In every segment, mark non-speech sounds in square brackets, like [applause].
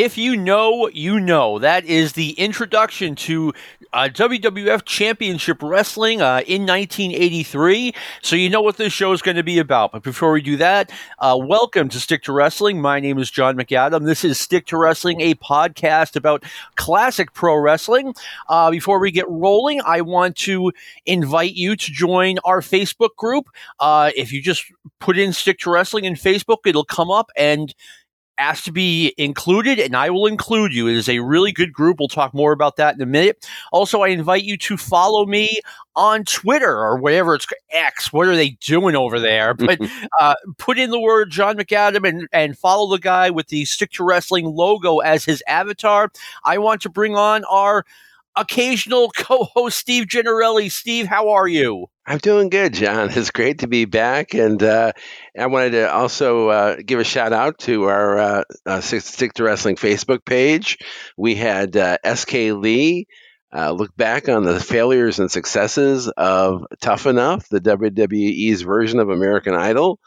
If you know, you know. That is the introduction to uh, WWF Championship Wrestling uh, in 1983. So you know what this show is going to be about. But before we do that, uh, welcome to Stick to Wrestling. My name is John McAdam. This is Stick to Wrestling, a podcast about classic pro wrestling. Uh, before we get rolling, I want to invite you to join our Facebook group. Uh, if you just put in Stick to Wrestling in Facebook, it'll come up and ask to be included, and I will include you. It is a really good group. We'll talk more about that in a minute. Also, I invite you to follow me on Twitter or whatever it's X. What are they doing over there? But [laughs] uh, put in the word John McAdam and, and follow the guy with the Stick to Wrestling logo as his avatar. I want to bring on our occasional co-host Steve Generelli. Steve, how are you? I'm doing good, John. [laughs] It's great to be back, and uh, I wanted to also uh, give a shout out to our uh, uh Stick to Wrestling Facebook page. We had uh, SK Lee uh, look back on the failures and successes of Tough Enough, the WWE's version of American Idol.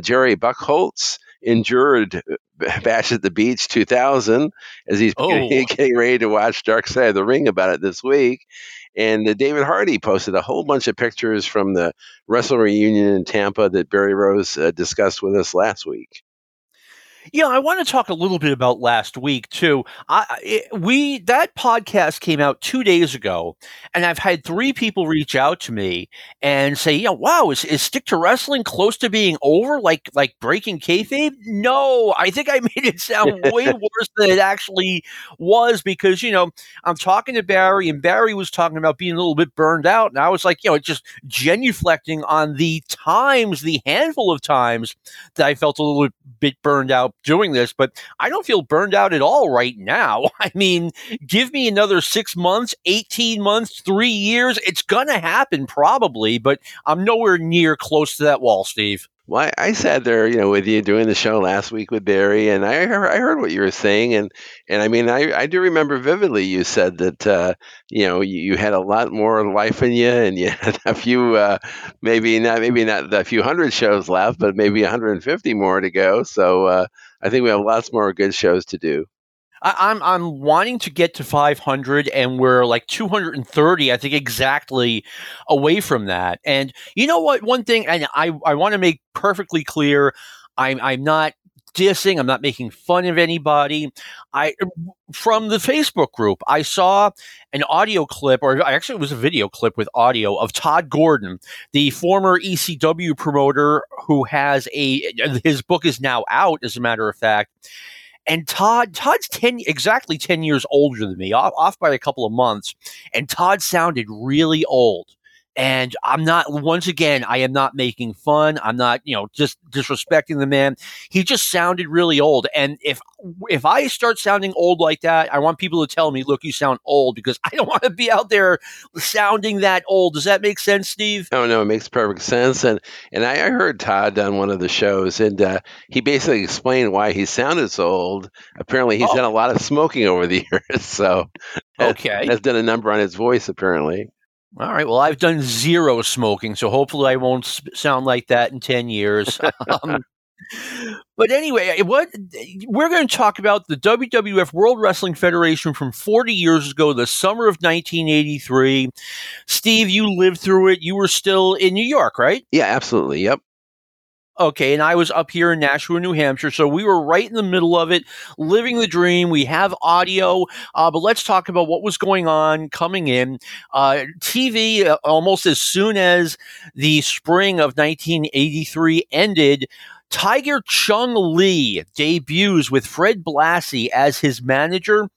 Jerry Buckholtz endured [laughs] Bash at the Beach 2000 as he's oh. [laughs] getting ready to watch Dark Side of the Ring about it this week. And David Hardy posted a whole bunch of pictures from the Wrestle Reunion in Tampa that Barry Rose uh, discussed with us last week. Yeah, I want to talk a little bit about last week too. I, it, eh, we that podcast came out two days ago, and I've had three people reach out to me and say, "Yeah, wow, is, is Stick to Wrestling close to being over? Like like breaking kayfabe?" No, I think I [laughs] made it sound way [laughs] worse than it actually was because you know I'm talking to Barry, and Barry was talking about being a little bit burned out, and I was like, you know, just genuflecting on the times, the handful of times that I felt a little bit burned out doing this, but I don't feel burned out at all right now. [laughs] I mean, give me another six months, 18 months, three years. It's going to happen probably, but I'm nowhere near close to that wall, Steve. Well, I, I sat there, you know, with you doing the show last week with Barry, and I heard, I heard what you were saying, and and I mean, I, I do remember vividly you said that uh, you know you, you, had a lot more life in you, and you [laughs] had a few, uh, maybe not maybe not a few hundred shows left, but maybe 150 more to go. So uh, I think we have lots more good shows to do. I, am I'm, I'm wanting to get to 500, and we're like 230, I think exactly away from that. And you know what? One thing, and I I want to make perfectly clear, I'm I'm not dissing. I'm not making fun of anybody. I uh, from the Facebook group, I saw an audio clip, or actually it was a video clip with audio of Todd Gordon, the former ECW promoter who has a his book is now out, as a matter of fact. And Todd, Todd's ten exactly ten years older than me, off, off by a couple of months, and Todd sounded really old. And I'm not, once again, I am not making fun. I'm not, you know, just disrespecting the man. He just sounded really old. And if, if I start sounding old like that, I want people to tell me, look, you sound old because [laughs] I don't want to be out there sounding that old. Does that make sense, Steve? No, no, it makes perfect sense. And, and I, I heard Todd on one of the shows and uh, he basically explained why he sounded so old. Apparently he's oh. done a lot of smoking over the [laughs] years. So, okay. Has done a number on his voice, apparently. All right. Well, I've done zero smoking, so hopefully I won't sound like that in 10 years. [laughs] um, but anyway, what we're going to talk about the WWF World Wrestling Federation from 40 years ago, the summer of 1983. Steve, you lived through it. You were still in New York, right? Yeah, absolutely. Yep. Okay, and I was up here in Nashua, New Hampshire, so we were right in the middle of it, living the dream. We have audio, uh, but let's talk about what was going on coming in. Uh, TV, uh, almost as soon as the spring of 1983 ended, Tiger Chung Lee debuts with Fred Blassie as his manager.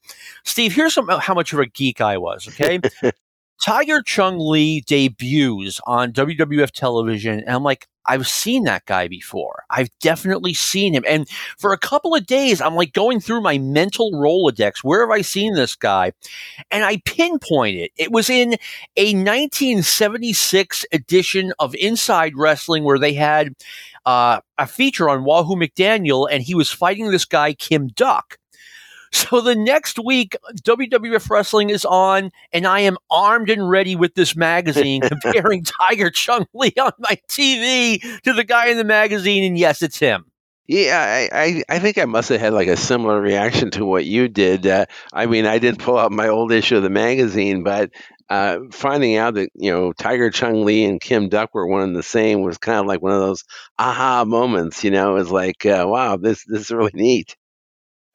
Steve, here's some, how much of a geek I was, okay? [laughs] Tiger Chung Lee debuts on WWF television, and I'm like, I've seen that guy before. I've definitely seen him. And for a couple of days, I'm like going through my mental Rolodex. Where have I seen this guy? And I pinpointed it was in a 1976 edition of Inside Wrestling where they had uh, a feature on Wahoo McDaniel, and he was fighting this guy, Kim Duk. So the next week, WWF Wrestling is on, and I am armed and ready with this magazine [laughs] comparing Tiger Chung Lee on my TV to the guy in the magazine. And yes, it's him. Yeah, I, I, I think I must have had like a similar reaction to what you did. Uh, I mean, I did pull out my old issue of the magazine, but uh, finding out that you know Tiger Chung Lee and Kim Duk were one and the same was kind of like one of those aha moments. You know, it was like, uh, wow, this this is really neat.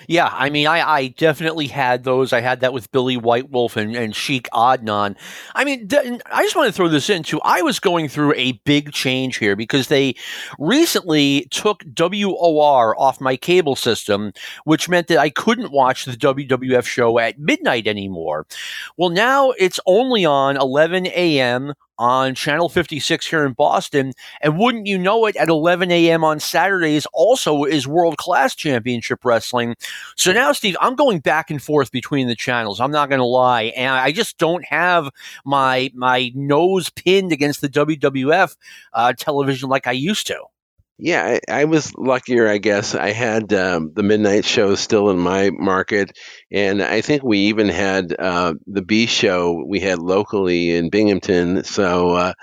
Yeah, I mean, I, I definitely had those. I had that with Billy White Wolf and, and Sheik Adnan. I mean, th- I just want to throw this into. I was going through a big change here because they recently took WOR off my cable system, which meant that I couldn't watch the WWF show at midnight anymore. Well, now it's only on 11 a.m on Channel 56 here in Boston. And wouldn't you know it, at 11 a.m. on Saturdays also is World Class Championship Wrestling. So now, Steve, I'm going back and forth between the channels. I'm not going to lie. And I just don't have my, my nose pinned against the WWF uh, television like I used to. Yeah, I, I, was luckier, I guess. I had um, the midnight show still in my market, and I think we even had uh, the B show we had locally in Binghamton. So, uh,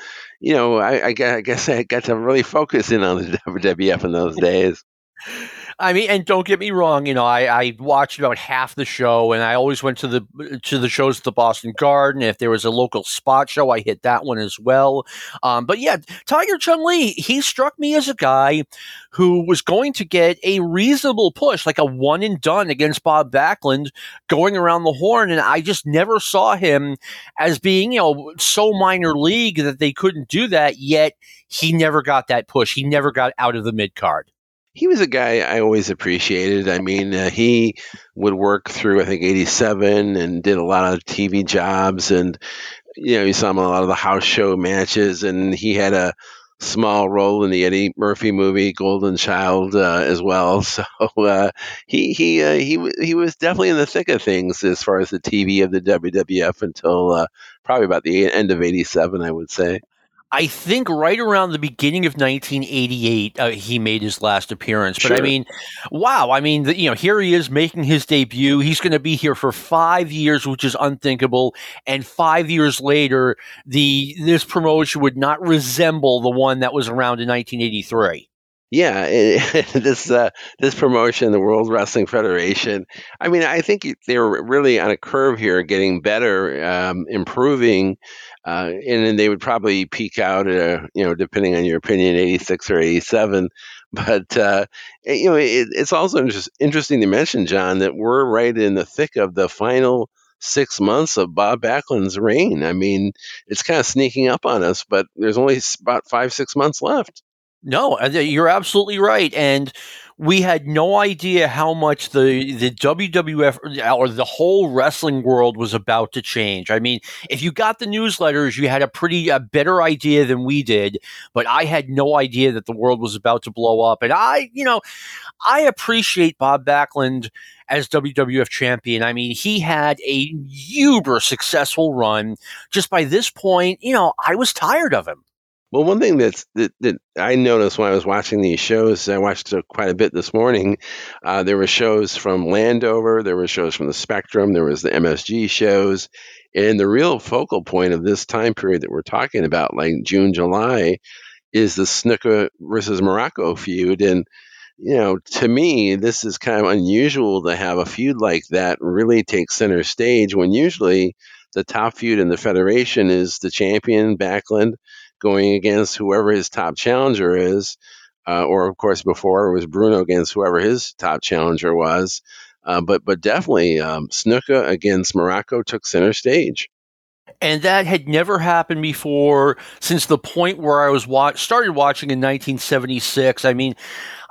you know, I, I, guess I got to really focus in on the [laughs] WWF in those days. [laughs] I mean, and don't get me wrong, you know, I, I watched about half the show, and I always went to the to the shows at the Boston Garden. If there was a local spot show, I hit that one as well. Um, but yeah, Tiger Chung Lee, he struck me as a guy who was going to get a reasonable push, like a one and done against Bob Backlund, going around the horn, and I just never saw him as being, you know, so minor league that they couldn't do that. Yet he never got that push. He never got out of the mid card he was a guy I always appreciated. I mean, uh, he would work through I think '87 and did a lot of TV jobs, and you know, you saw him in a lot of the house show matches, and he had a small role in the Eddie Murphy movie Golden Child uh, as well. [laughs] So uh, he he uh, he he was definitely in the thick of things as far as the TV of the WWF until uh, probably about the end of '87, I would say. I think right around the beginning of 1988, uh, he made his last appearance. But sure. I mean, wow! I mean, the, you know, here he is making his debut. He's going to be here for five years, which is unthinkable. And five years later, the this promotion would not resemble the one that was around in 1983. Yeah, [laughs] this uh, this promotion, the World Wrestling Federation. I mean, I think they're really on a curve here, getting better, um, improving, uh, and then they would probably peak out at a, you know, depending on your opinion, eighty six or eighty seven. [laughs] But uh, eh, you know, it, it's also inter- interesting to mention, John, that we're right in the thick of the final six months of Bob Backlund's reign. I mean, it's kind of sneaking up on us, but there's only about five six months left. No, uh, you're absolutely right. And we had no idea how much the, the WWF or the whole wrestling world was about to change. I mean, if you got the newsletters, you had a pretty uh, better idea than we did, but I had no idea that the world was about to blow up. And I, you know, I appreciate Bob Backlund as WWF champion. I mean, he had a uber successful run. Just by this point, you know, I was tired of him. Well, one thing that's that, that I noticed when I was watching these shows, I watched quite a bit this morning. Uh, there were shows from Landover, there were shows from the Spectrum, there was the MSG shows, and the real focal point of this time period that we're talking about, like June, July, is the Snuka versus Muraco feud. And you know, to me, this is kind of unusual to have a feud like that really take center stage when usually the top feud in the federation is the champion Backlund going against whoever his top challenger is. Uh, or of course, before it was Bruno against whoever his top challenger was. Uh, but but definitely, um, Snuka against Muraco took center stage. And that had never happened before since the point where I was watch started watching in 1976. I mean,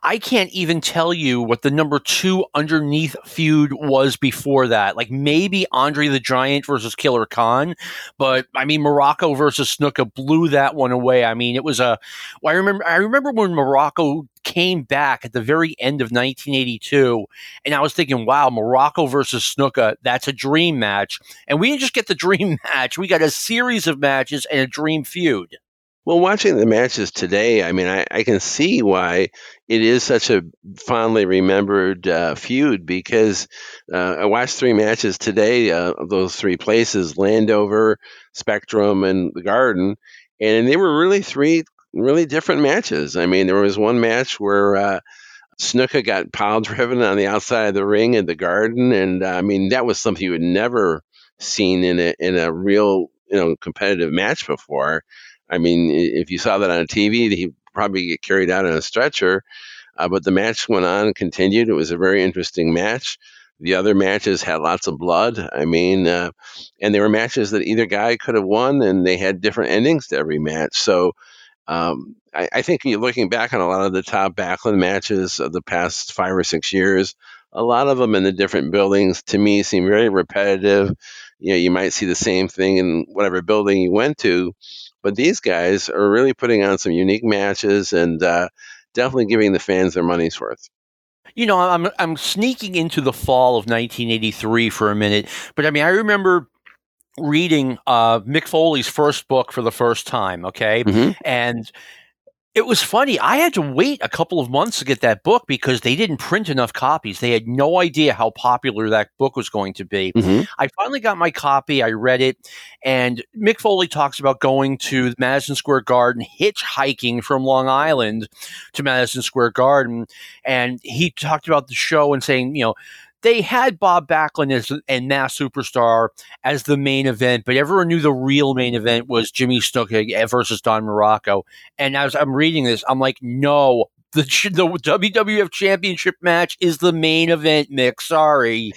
I can't even tell you what the number two underneath feud was before that. Like maybe Andre the Giant versus Killer Khan, but I mean Muraco versus Snuka blew that one away. I mean it was a. Well, I remember. I remember when Muraco came back at the very end of 1982, and I was thinking, wow, Muraco versus Snuka, that's a dream match. And we didn't just get the [laughs] dream match; we got a series of matches and a dream feud. Well, watching the matches today, I mean, I, I can see why it is such a fondly remembered uh, feud because uh, I watched three matches today uh, of those three places Landover, Spectrum, and the Garden. And they were really three really different matches. I mean, there was one match where uh, Snuka got pile driven on the outside of the ring in the garden, and uh, I mean that was something you had never seen in a in a real you know competitive match before. I mean, if you saw that on a TV, he'd probably get carried out in a stretcher. Uh, but the match went on and continued. It was a very interesting match. The other matches had lots of blood. I mean, uh, and they were matches that either guy could have won, and they had different endings to every match. So um, I, I, think you're looking back on a lot of the top Backlund matches of the past five or six years. A lot of them in the different buildings to me seem very repetitive. You know, you might see the same thing in whatever building you went to, but these guys are really putting on some unique matches and uh, definitely giving the fans their money's worth. You know, I'm I'm sneaking into the fall of 1983 for a minute, but I mean, I remember reading uh, Mick Foley's first book for the first time, okay? Mm-hmm. And it was funny. I had to wait a couple of months to get that book because they didn't print enough copies. They had no idea how popular that book was going to be. Mm-hmm. I finally got my copy. I read it, and Mick Foley talks about going to Madison Square Garden, hitchhiking from Long Island to Madison Square Garden. And he talked about the show and saying, you know, they had Bob Backlund as and Masked Superstar as the main event, but everyone knew the real main event was Jimmy Snuka versus Don Muraco. And as I'm reading this, I'm like, no, the the WWF Championship match is the main event, Mick. Sorry.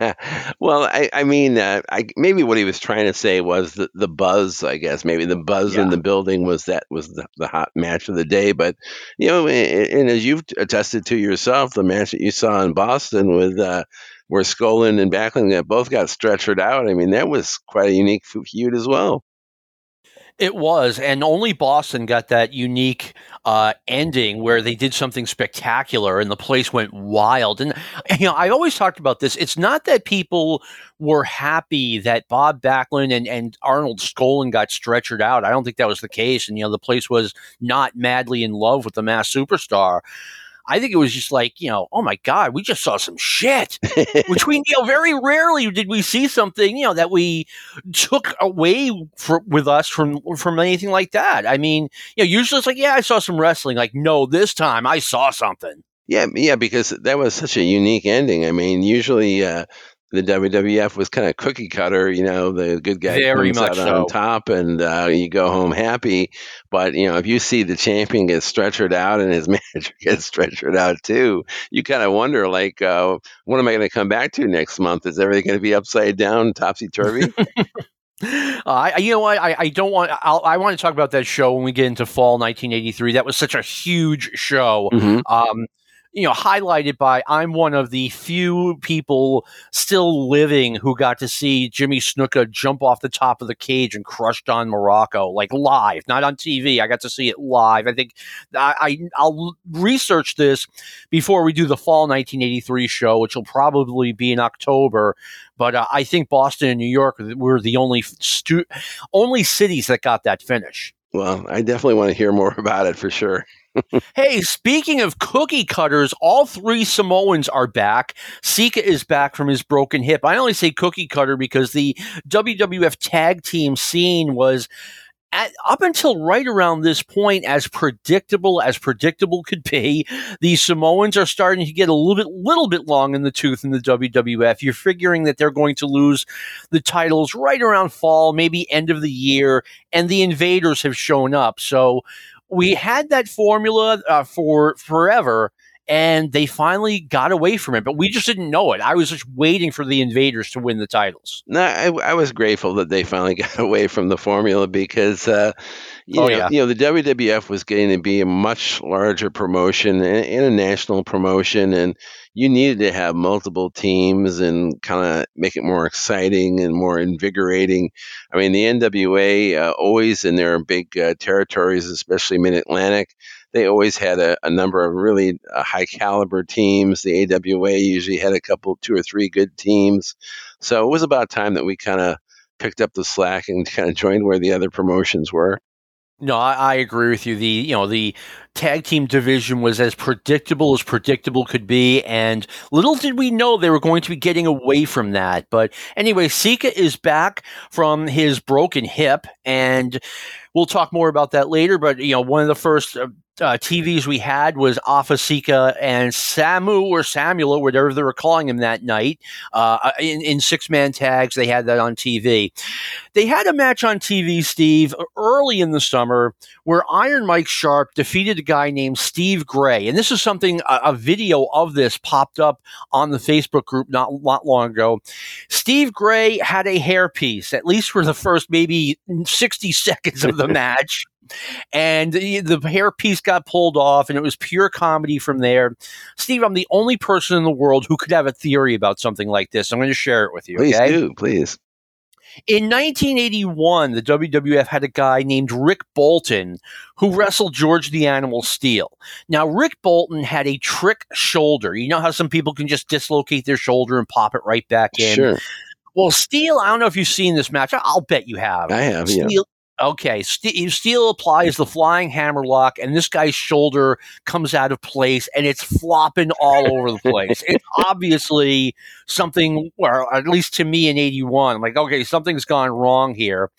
[laughs] well, I, I mean, uh, I, maybe what he was trying to say was the, the buzz. I guess maybe the buzz yeah. in the building was that was the, the hot match of the day. But you know, and, and, as you've attested to yourself, the match that you saw in Boston with. Uh, where Skaaland and Backlund both got stretchered out. I mean, that was quite a unique feud as well. It was, and only Boston got that unique uh, ending where they did something spectacular and the place went wild. And you know, I always talked about this. It's not that people were happy that Bob Backlund and, and Arnold Skaaland got stretchered out. I don't think that was the case. And you know, the place was not madly in love with the masked superstar. I think it was just like, you know, oh my God, we just saw some shit. Which we, you know, very rarely did we see something, you know, that we took away for, with us from from anything like that. I mean, you know, usually it's like, yeah, I saw some wrestling. Like, no, this time I saw something. Yeah, yeah, because that was such a unique ending. I mean, usually uh, the WWF was kind of cookie cutter. You know, the good guy Very comes out so. on top, and uh, you go home happy. But you know, if you see the champion get stretchered out and his [laughs] manager gets stretchered out too, you kind of wonder, like, uh, what am I going to come back to next month? Is everything going to be upside down, topsy turvy? [laughs] Uh, I, you know what? I, I don't want. I'll, i want to talk about that show when we get into fall 1983. That was such a huge show. Mm-hmm. Um, you know, highlighted by I'm one of the few people still living who got to see Jimmy Snuka jump off the top of the cage and crush Don Muraco like live, not on TV. I got to see it live. I think I, I will research this before we do the fall 1983 show, which will probably be in October. But uh, I think Boston and New York were the only stu- only cities that got that finish. Well, I definitely want to hear more [laughs] about it for sure hey, speaking of cookie cutters, all three Samoans are back. Sika is back from his broken hip. I only say cookie cutter because the WWF tag team scene was at, up until right around this point, as predictable as predictable could be, the Samoans are starting to get a little bit, little bit long in the tooth in the WWF. You're figuring that they're going to lose the titles right around fall, maybe end of the year, and the Invaders have shown up. So we had that formula uh, for forever and they finally got away from it, but we just didn't know it. I was just waiting for the Invaders to win the titles. No, I, I was grateful that they finally [laughs] got away from the formula because, uh, you, oh, know, yeah. you know, the WWF was getting to be a much larger promotion and, and a national promotion, and you needed to have multiple teams and kind of make it more exciting and more invigorating. I mean, the NWA uh, always in their big uh, territories, especially Mid Atlantic, they always had a, a number of really uh, high caliber teams. The AWA usually had a couple, two or three good teams. So it was about time that we kind of picked up the slack and [laughs] kind of joined where the other promotions were. No, I, I, agree with you. The you know the tag team division was as predictable as predictable could be, and little did we know they were going to be getting away from that. But anyway, Sika is back from his broken hip, and we'll talk more about that later. But you know, one of the first uh, uh, TVs we had was Afa Sika and Samu or Samula, whatever they were calling him that night, uh, in, in six man tags. They had that on TV. They had a match on TV, Steve, early in the summer where Iron Mike Sharpe defeated a guy named Steve Gray. And this is something, a, a video of this popped up on the Facebook group not, not long ago. Steve Gray had a hairpiece, at least for the first maybe 60 [laughs] seconds of the [laughs] match and the, the hairpiece got pulled off, and it was pure comedy from there. Steve, I'm the only person in the world who could have a theory about something like this. I'm going to share it with you. Please okay? do, please. In 1981, the WWF had a guy named Rick Bolton who wrestled George the Animal Steele. Now, Rick Bolton had a trick shoulder. You know how some people can just dislocate their shoulder and pop it right back in? Sure. Well, Steele, I don't know if you've seen this match. I'll bet you have. I have, yeah. Okay, Steele applies the flying hammerlock, and this guy's shoulder comes out of place, and it's flopping all over the place. It's obviously something, or at least to me in '81, I'm like, okay, something's gone wrong here.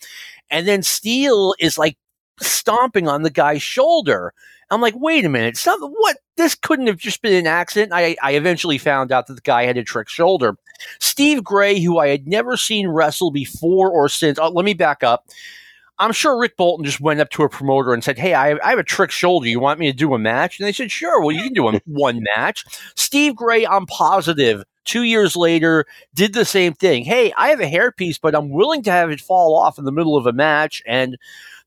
And then Steele is like stomping on the guy's shoulder. I'm like, wait a minute, some, what? This couldn't have just been an accident. I, I eventually found out that the guy had a trick shoulder. Steve Gray, who I had never seen wrestle before or since. Oh, let me back up. I'm sure Rick Bolton just went up to a promoter and said, Hey, I have, I have, a trick shoulder. You want me to do a match? And they said, Sure. Well, you can do a, [laughs] one match. Steve Gray, I'm positive, two years later, did the same thing. Hey, I have a hairpiece, but I'm willing to have it fall off in the middle of a match. And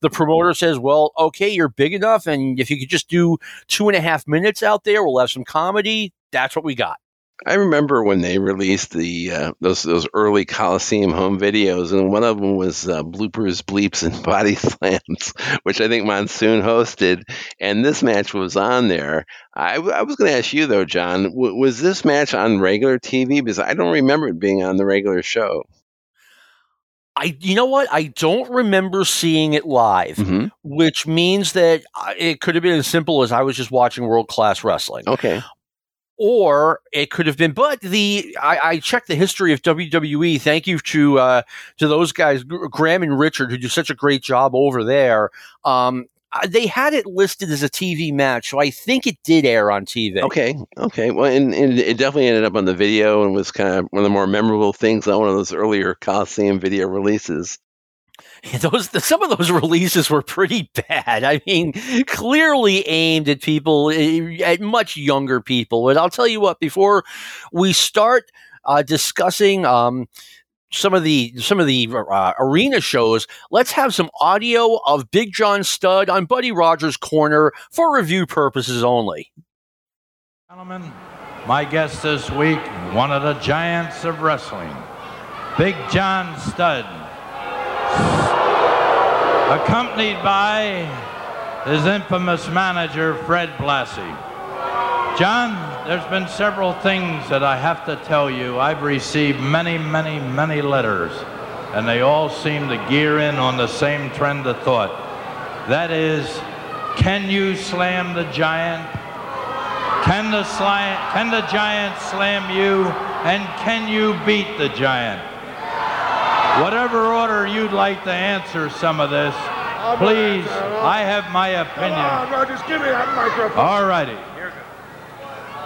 the promoter says, Well, okay, you're big enough. And if you could just do two and a half minutes out there, we'll have some comedy. That's what we got. I remember when they released the uh, those those early Coliseum home videos, and one of them was uh, bloopers, bleeps, and [laughs] body slams, which I think Monsoon hosted, and this match was on there. I, I was going to ask you though, John, w- was this match on regular TV? Because I don't remember it being on the regular show. I, you know what? I don't remember seeing it live, mm-hmm. which means that uh, it could have been as simple as I was just watching world class wrestling. Okay or it could have been. But the I, I, checked the history of WWE. Thank you to uh, to those guys, Graham and Richard, who do such a great job over there. Um, they had it listed as a TV match, so I think it did air on TV. Okay, okay. Well, and, and it definitely ended up on the video and was kind of one of the more memorable things on one of those earlier Coliseum video releases. [laughs] those some of those releases were pretty [laughs] bad. I mean, clearly aimed at people eh, at much younger people. But I'll tell you what, before we start uh, discussing um, some of the some of the uh, arena shows, let's have some audio of Big John Studd on Buddy Rogers' corner for review purposes only. Gentlemen, my guest this week, one of the giants of wrestling, Big John Studd accompanied by his infamous manager, Fred Blassie. John, there's been several things that I have to tell you. I've received many, many, many letters, and they all seem to gear in on the same trend of thought. That is, can you slam the giant? Can the, slam, can the giant slam you? And can you beat the giant? Whatever order you'd like to answer some of this, please, I have my opinion. Come on, Rogers, give me that microphone. All righty.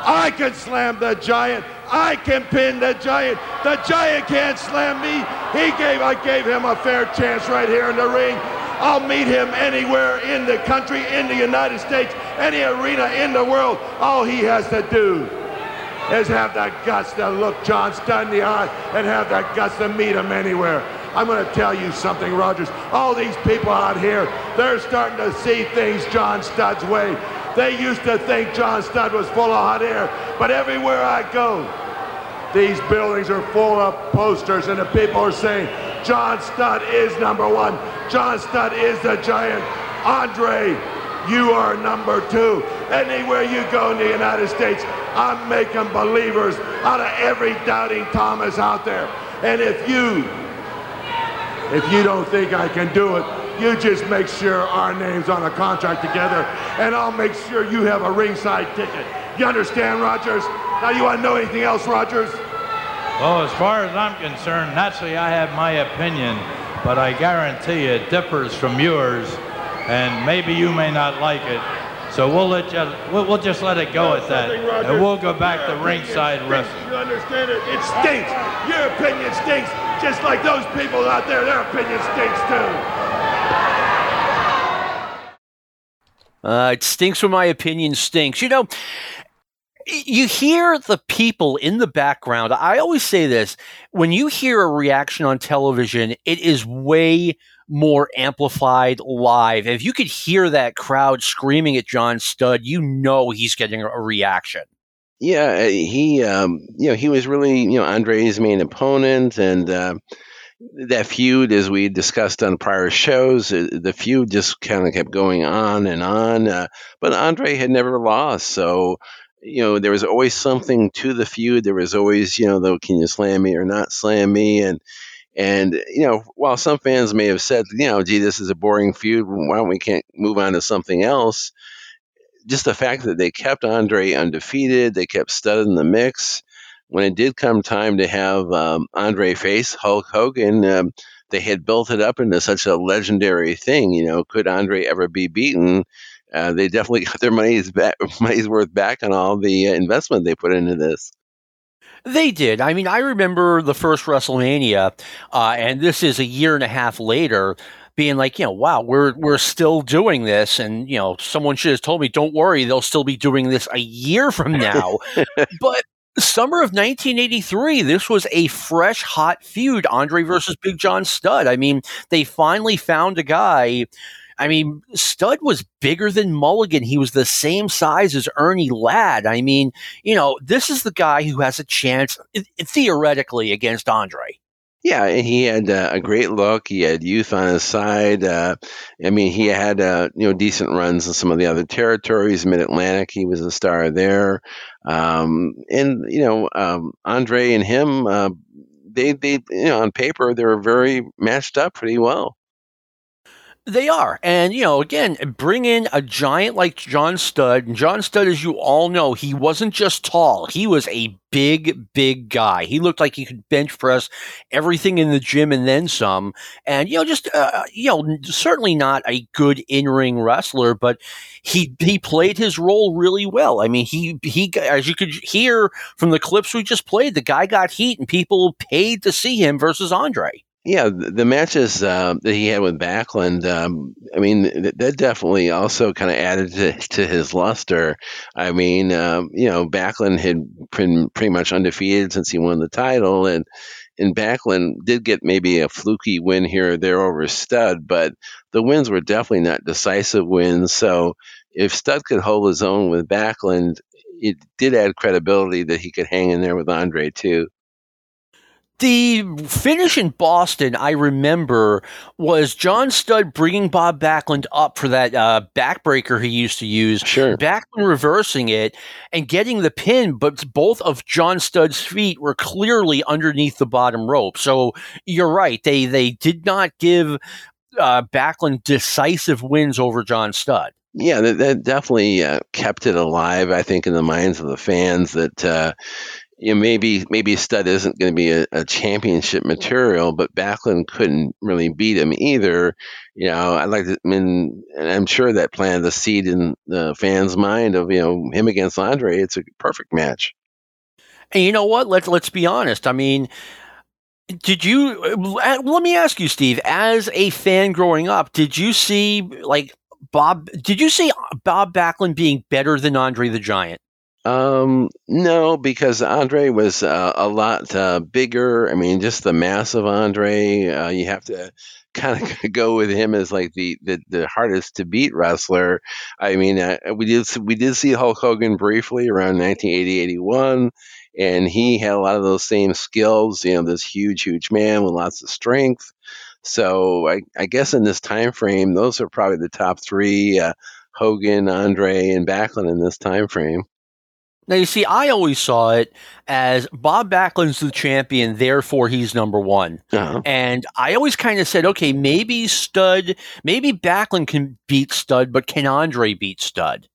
I can slam the giant. I can pin the giant. The giant can't slam me. He gave, I gave him a fair chance right here in the ring. I'll meet him anywhere in the country, in the United States, any arena in the world. All he has to do is have the guts to look John Studd in the eye and have the guts to meet him anywhere. I'm going to tell you something, Rogers. All these people out here, they're starting to see things John Studd's way. They used to think John Studd was full of hot air, but everywhere I go, these buildings are full of posters, and the people are saying, John Studd is number one. John Studd is the giant. Andre, you are number two. Anywhere you go in the United States, I'm making believers out of every doubting Thomas out there. And if you, if you don't think I can do it, you just make sure our name's on a contract together, and I'll make sure you have a ringside ticket. You understand, Rogers? Now, you want to know anything else, Rogers? Well, as far as I'm concerned, naturally I have my opinion, but I guarantee it differs from yours, and maybe you may not like it, So we'll let you, we'll, we'll just let it go at that, and we'll go back to ringside wrestling. You understand it? It stinks. Your opinion stinks, just like those people out there. Their opinion stinks too. Uh, it stinks when my opinion stinks. You know, you hear the people in the background. I always say this when you hear a reaction on television, it is way more amplified live. If you could hear that crowd screaming at John Studd, you know he's getting a reaction. Yeah, uh, he, um, you know, he was really, you know, Andre's main opponent, and uh, that feud, as we discussed on prior shows, uh, the feud just kind of kept going on and on. Uh, but Andre had never lost, so you know there was always something to the feud. There was always, you know, though, can you slam me or not slam me? And and you know, while some fans may have said, you know, gee, this is a boring feud, why don't we can't move on to something else? Just the fact that they kept Andre undefeated, they kept Studd in the mix when it did come time to have um, Andre face Hulk Hogan, um, they had built it up into such a legendary thing. You know, could Andre ever be beaten? Uh, they definitely got their money's back, [laughs] money's worth back on all the uh, investment they put into this. They did. I mean, I remember the first WrestleMania, uh, and this is a year and a half later being like, you know, wow, we're we're still doing this, and you know, someone should have told me, don't worry, they'll still be doing this a year from now. [laughs] but Summer of 1983, this was a fresh, hot feud Andre versus Big John Studd. I mean, they finally found a guy. I mean, Studd was bigger than Mulligan. He was the same size as Ernie Ladd. I mean, you know, this is the guy who has a chance, theoretically, against Andre. Yeah, he had uh, a great look. He had youth on his side. Uh, I mean, he had uh, you know decent runs in some of the other territories. Mid Atlantic, he was a star there. Um, and you know, um, Andre and him, uh, they they you know on paper they were very matched up pretty well. They are. And, you know, again, bring in a giant like John Studd. And John Studd, as you all know, he wasn't just tall, he was a big, big guy. He looked like he could bench press everything in the gym and then some. And, you know, just, uh, you know, certainly not a good in ring wrestler, but he, he played his role really well. I mean, he, he, as you could hear from the clips we just played, the guy got heat and people paid to see him versus Andre. Yeah, the, matches uh, that he had with Backlund, um, I mean, that definitely also kind of added to, to his luster. I mean, um, you know, Backlund had been pretty much undefeated since he won the title, and and Backlund did get maybe a fluky win here or there over Studd, but the wins were definitely not decisive wins. So if Studd could hold his own with Backlund, it did add credibility that he could hang in there with Andre too. The finish in Boston, I remember, was John Studd bringing Bob Backlund up for that uh, backbreaker he used to use. Sure. Backlund reversing it and getting the pin, but both of John Studd's feet were clearly underneath the bottom rope. So you're right. They they did not give uh, Backlund decisive wins over John Studd. Yeah, that, that definitely uh, kept it alive. I think in the minds of the fans that uh, you know, maybe maybe Studd isn't going to be a, a, championship material, but Backlund couldn't really beat him either. You know, I like to, I mean, and I'm sure that planted the seed in the fans' mind of you know him against Andre. It's a perfect match. And you know what? Let's let's be honest. I mean, did you? Uh, let me ask you, Steve. As a fan growing up, did you see like Bob? Did you see Bob Backlund being better than Andre the Giant? Um, no, because Andre was uh, a lot uh, bigger. I mean, just the mass of Andre, uh, you have to [laughs] kind of [laughs] go with him as like the, the, the hardest to beat wrestler. I mean, uh, we did we did see Hulk Hogan briefly around 1980 81, and he had a lot of those same skills. You know, this huge, huge man with lots of strength. So I, I guess in this time frame, those are probably the top three: uh, Hogan, Andre, and Backlund in this time frame. Now, you see, I always saw it as Bob Backlund's the champion, therefore he's number one. Uh-huh. And I always kind of said, okay, maybe Studd, maybe Backlund can beat Studd, but can Andre beat Studd?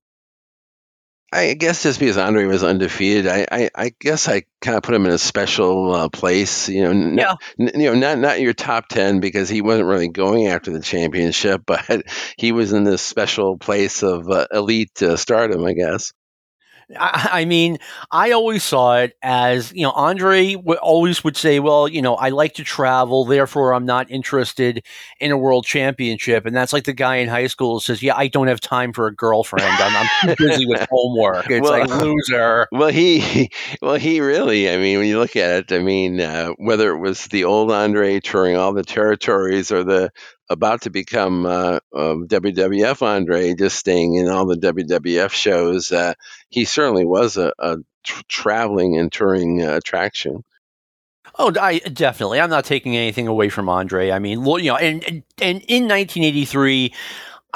I guess just because Andre was undefeated, I, I, I guess I kind of put him in a special uh, place. You know, n- Yeah. n- you know, not not your top ten because he wasn't really going after the championship, [laughs] but he was in this special place of uh, elite uh, stardom, I guess. I, I mean, I always saw it as you know, Andre w- always would say, "Well, you know, I like to travel, therefore I'm not interested in a world championship." And that's like the guy in high school says, "Yeah, I don't have time for a girlfriend. I'm, I'm busy with [laughs] homework." It's Well- like loser. Well, he, well, he really. I mean, when you look at it, I mean, uh, whether it was the old Andre touring all the territories, or the about to become uh, um, WWF Andre, just staying in all the WWF shows, uh, he certainly was a, a tr- traveling and touring uh, attraction. Oh, I definitely. I'm not taking anything away from Andre. I mean, you know, and and, and in 1983.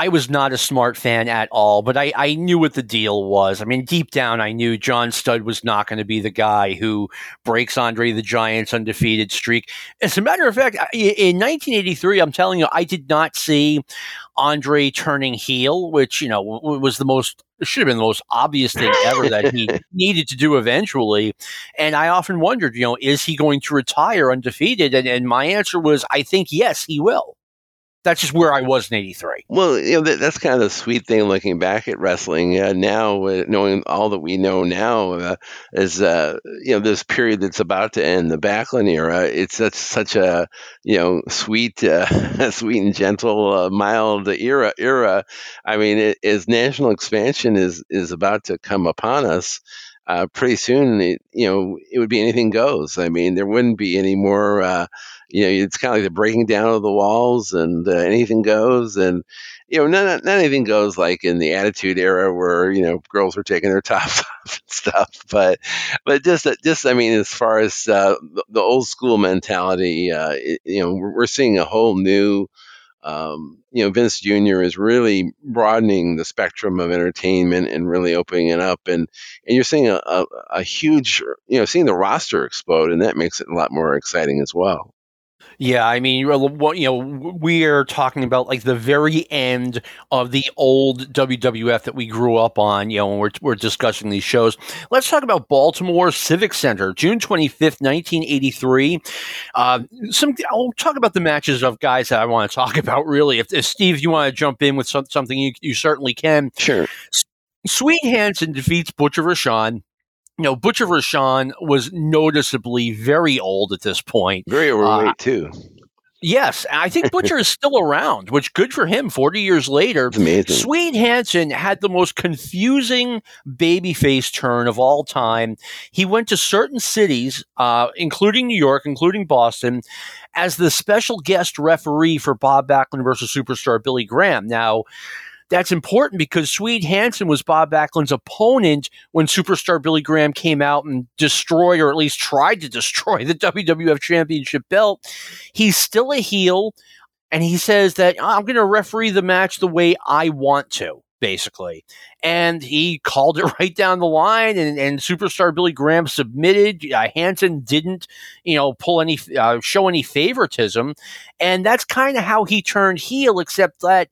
I was not a smart fan at all, but I, I knew what the deal was. I mean, deep down, I knew John Studd was not going to be the guy who breaks Andre the Giant's undefeated streak. As a matter of fact, in 1983, I'm telling you, I did not see Andre turning heel, which, you know, was the most, should have been the most obvious thing ever that he [laughs] needed to do eventually. And I often wondered, you know, is he going to retire undefeated? And, and my answer was, I think yes, he will. That's just where I was in 83. Well, you know, that, that's kind of the sweet thing looking back at wrestling uh, now, uh, knowing all that we know now, uh, is, uh, you know, this period that's about to end, the Backlund era. It's such, such a, you know, sweet, uh, [laughs] sweet and gentle, uh, mild era. Era. I mean, it, as national expansion is is about to come upon us. Uh, pretty soon, it, you know, it would be anything goes. I mean, there wouldn't be any more. Uh, you know, it's kind of like the breaking down of the walls, and uh, anything goes. And you know, not, not anything goes like in the Attitude Era where you know girls were taking their [laughs] tops off and stuff. But but just just I mean, as far as uh, the, the old school mentality, uh, it, you know, we're, we're seeing a whole new. Um, you know, Vince Jr. is really broadening the spectrum of entertainment and really opening it up, and and you're seeing a, a, a huge, you know, seeing the roster explode, and that makes it a lot more exciting as well. Yeah, I mean, you know, we are talking about like the very end of the old WWF that we grew up on, you know, when we're, we're discussing these shows. Let's talk about Baltimore Civic Center, June 25th, 1983. Uh, some, I'll talk about the matches of guys that I want to talk [laughs] about, really. If, if Steve, you want to jump in with some, something, you, you certainly can. Sure. Swede Hansen defeats Butcher Vachon you know, Butcher Vachon was noticeably very old at this point. Very overweight uh, too. Yes, I think [laughs] Butcher is still around, which good for him. Forty years later, it's amazing. Swede Hansen had the most confusing babyface turn of all time. He went to certain cities, uh, including New York, including Boston, as the special guest referee for Bob Backlund versus superstar Billy Graham. Now that's important because Swede Hansen was Bob Backlund's opponent when superstar Billy Graham came out and destroyed, or at least tried to destroy, [laughs] the WWF Championship belt. He's still a heel, and he says that I'm going to referee the match the way I want to. Basically, and he called it [laughs] right down the line, and, and superstar Billy Graham submitted. Uh, Hansen didn't, you know, pull any, uh, show any favoritism, and that's kind of how he turned heel. Except that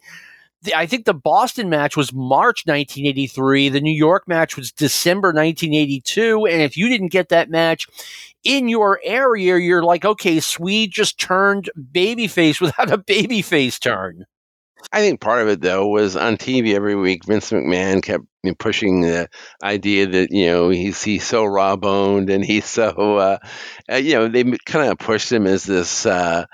I think the Boston match was March 1983. The New York match was December 1982. And if you didn't get that match in your area, you're like, okay, Swede just turned babyface [laughs] without a babyface turn. I think part of it though was on TV every week. Vince McMahon kept pushing the idea that you know he's he's so raw boned and he's so uh, uh, you know they kind of pushed him as this. Uh,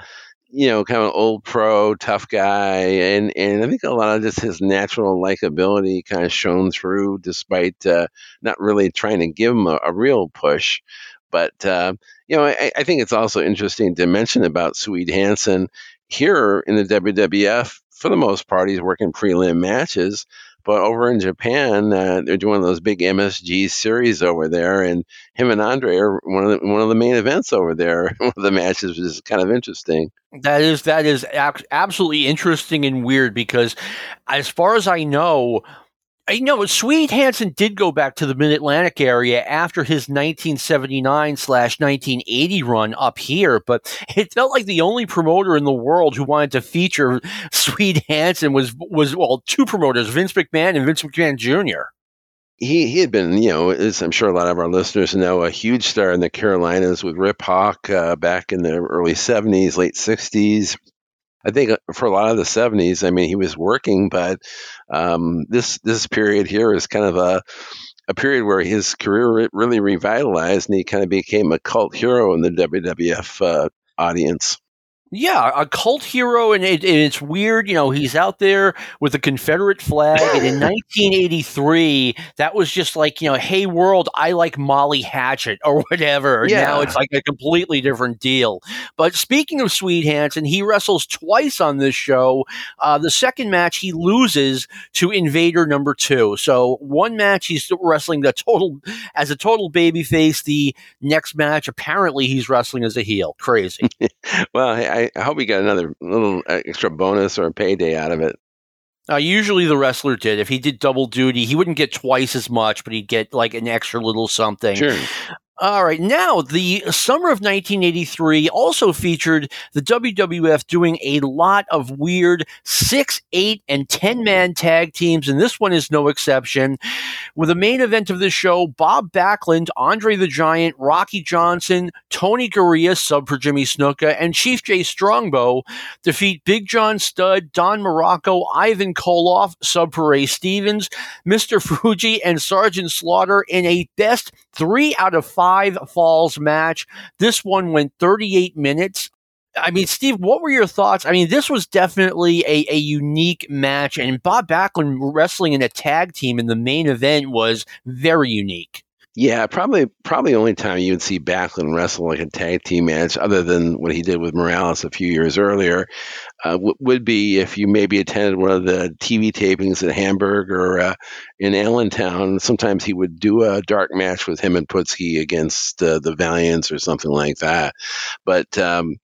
you know, kind of old pro, tough guy, and and I think a lot of just his natural likability kind of shone through, despite uh, not really trying to give him a, a real push. But uh, you know, I, I, think it's also interesting to mention about Swede Hansen here in the WWF. For the most part, he's working prelim matches, but over in Japan, uh, they're doing those big MSG series over there, and him and Andre are one of the, one of the main events over there. [laughs] one of the matches, is kind of interesting. That is that is ab- absolutely interesting and weird because, as far as I know, I know Swede Hansen did go back to the Mid Atlantic area after his 1979 slash 1980 run up here, but it felt like the only promoter in the world who wanted to feature Swede Hansen was was well two promoters, Vince McMahon and Vince McMahon Jr. he he had been, you know, as I'm sure a lot of our listeners know, a huge star in the Carolinas with Rip Hawk uh, back in the early '70s, late '60s. I think uh, for a lot of the '70s, I mean, he was working, but um, this this period here is kind of a a period where his career really revitalized, and he kind of became a cult hero in the WWF uh, audience. Yeah, a cult hero, and, it, and, it's weird. You know, he's out there with a Confederate flag, and in [laughs] 1983, that was just like, you know, hey world, I like Molly Hatchet [laughs] or whatever. Yeah. Now it's like a completely different deal. But speaking of Swede Hansen, he wrestles twice on this show. Uh, the second match he loses to Invader Number Two. So one match he's wrestling the total as a total babyface. The next match, apparently, he's wrestling as a heel. Crazy. [laughs] well, I I, hope he got another little extra bonus or a payday out of it. Uh, usually the wrestler did. If he did double duty, he wouldn't get twice as much, but he'd get like an extra little something. Sure. All right. Now, the summer of 1983 also featured the WWF doing a lot of weird six, eight, and 10 man tag teams, and this one is no exception. With the main event of the show, Bob Backlund, Andre the Giant, Rocky Johnson, Tony Garea, sub for Jimmy Snuka, and Chief Jay Strongbow defeat Big John Studd, Don Muraco, Ivan Koloff, sub for Ray Stevens, Mr. Fuji, and Sergeant Slaughter in a best three out of five falls match. This one went 38 minutes. I mean, Steve, what were your thoughts? I mean, this was definitely a, a unique match, and Bob Backlund wrestling in a tag team in the main event was very unique. Yeah, probably probably the only time you would see Backlund wrestle like a tag team match, other than what he did with Morales a few years earlier, uh, w- would be if you maybe attended one of the TV tapings at Hamburg or uh, in Allentown. Sometimes he would do a dark match with him and Putski against uh, the Valiants or something like that. But um,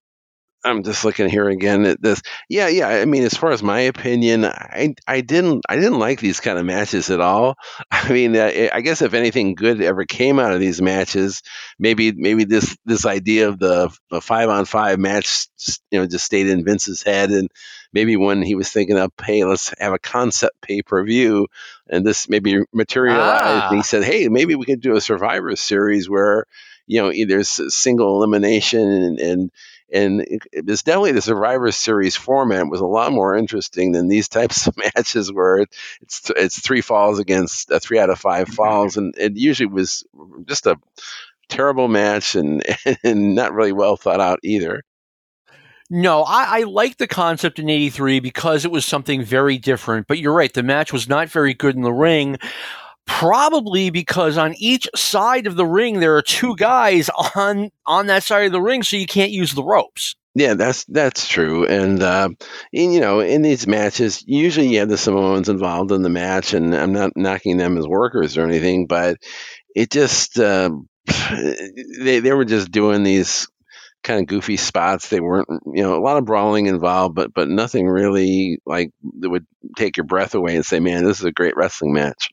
I'm just looking here again at this. Yeah, yeah. I mean, as far as my opinion, I I didn't I didn't like these kind of matches at all. [laughs] I mean, uh, I guess if anything good ever came out of these matches, maybe maybe this this idea of the, the five on five match, you know, just stayed in Vince's head, and maybe when he was thinking of, hey, let's have a concept pay per view, and this maybe materialized, ah. and he ah. said, hey, maybe we could do a Survivor Series where you know either single elimination and, and and it, it was definitely the Survivor Series format was a lot more interesting than these types [laughs] of matches where it, it's it's three falls against uh, three out of five mm-hmm. falls, and it usually was just a terrible match and [laughs] and not really well thought out either. No, I, I like the concept in 83 because it was something very different. But you're right, the match was not very good in the ring. Probably because on each side of the ring there are two guys on on that side of the ring, so you can't use the ropes. Yeah, that's that's true, and, uh, you know, in these matches, usually you have the Samoans involved in the match, and I'm not knocking them as workers or anything, but it just uh, [sighs] they they were just doing these kind of goofy spots. They weren't, you know, a lot of brawling involved, but but nothing really like that would take your breath away and say, "Man, this is a great wrestling match."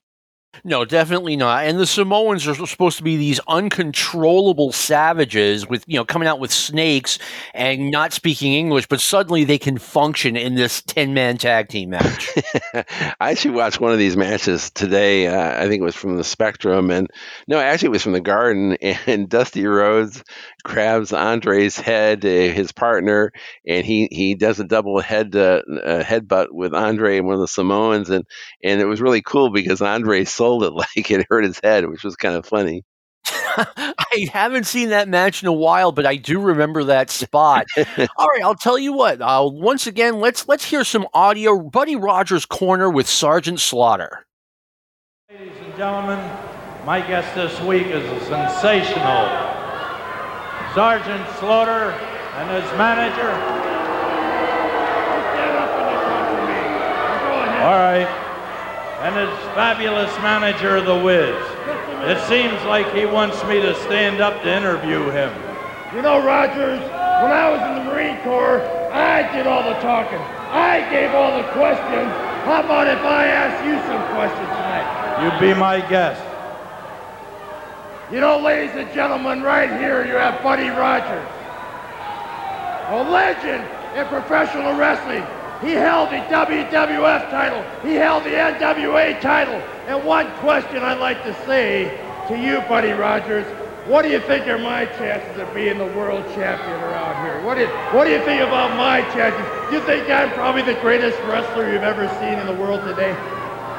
No, definitely not. And the Samoans are supposed to be these uncontrollable savages with, you know, coming out with snakes and not speaking English, but suddenly they can function in this 10 man tag team match. [laughs] I actually watched one of these matches today. Uh, I think it was from the Spectrum. And no, actually, it was from the Garden. [laughs] And Dusty Rhodes grabs Andre's head, uh, his partner, and he, he does a double head uh, headbutt with Andre and one of the Samoans. And, and it was really cool because Andre sold it [laughs] like it hurt his head, which was kind of funny. [laughs] I haven't seen that match in a while, but I do remember that spot. [laughs] All right, I'll tell you what. Uh, once again, let's let's hear some audio. Buddy Rogers' corner with Sergeant Slaughter. Ladies and gentlemen, my guest this week is a sensational Sergeant Slaughter and his manager. All right and his fabulous manager, The Wiz. It seems like he wants me to stand up to interview him. You know, Rogers, when I was in the Marine Corps, I did all the talking. I gave all the questions. How about if I ask you some questions tonight? You'd be my guest. You know, ladies and gentlemen, right here you have Buddy Rogers, a legend in professional wrestling. He held the WWF title. He held the NWA title. And one question I'd like to say to you, Buddy Rogers, what do you think are my chances of being the world champion around here? What do you, what do you think about my chances? Do you think I'm probably the greatest wrestler you've ever seen in the world today?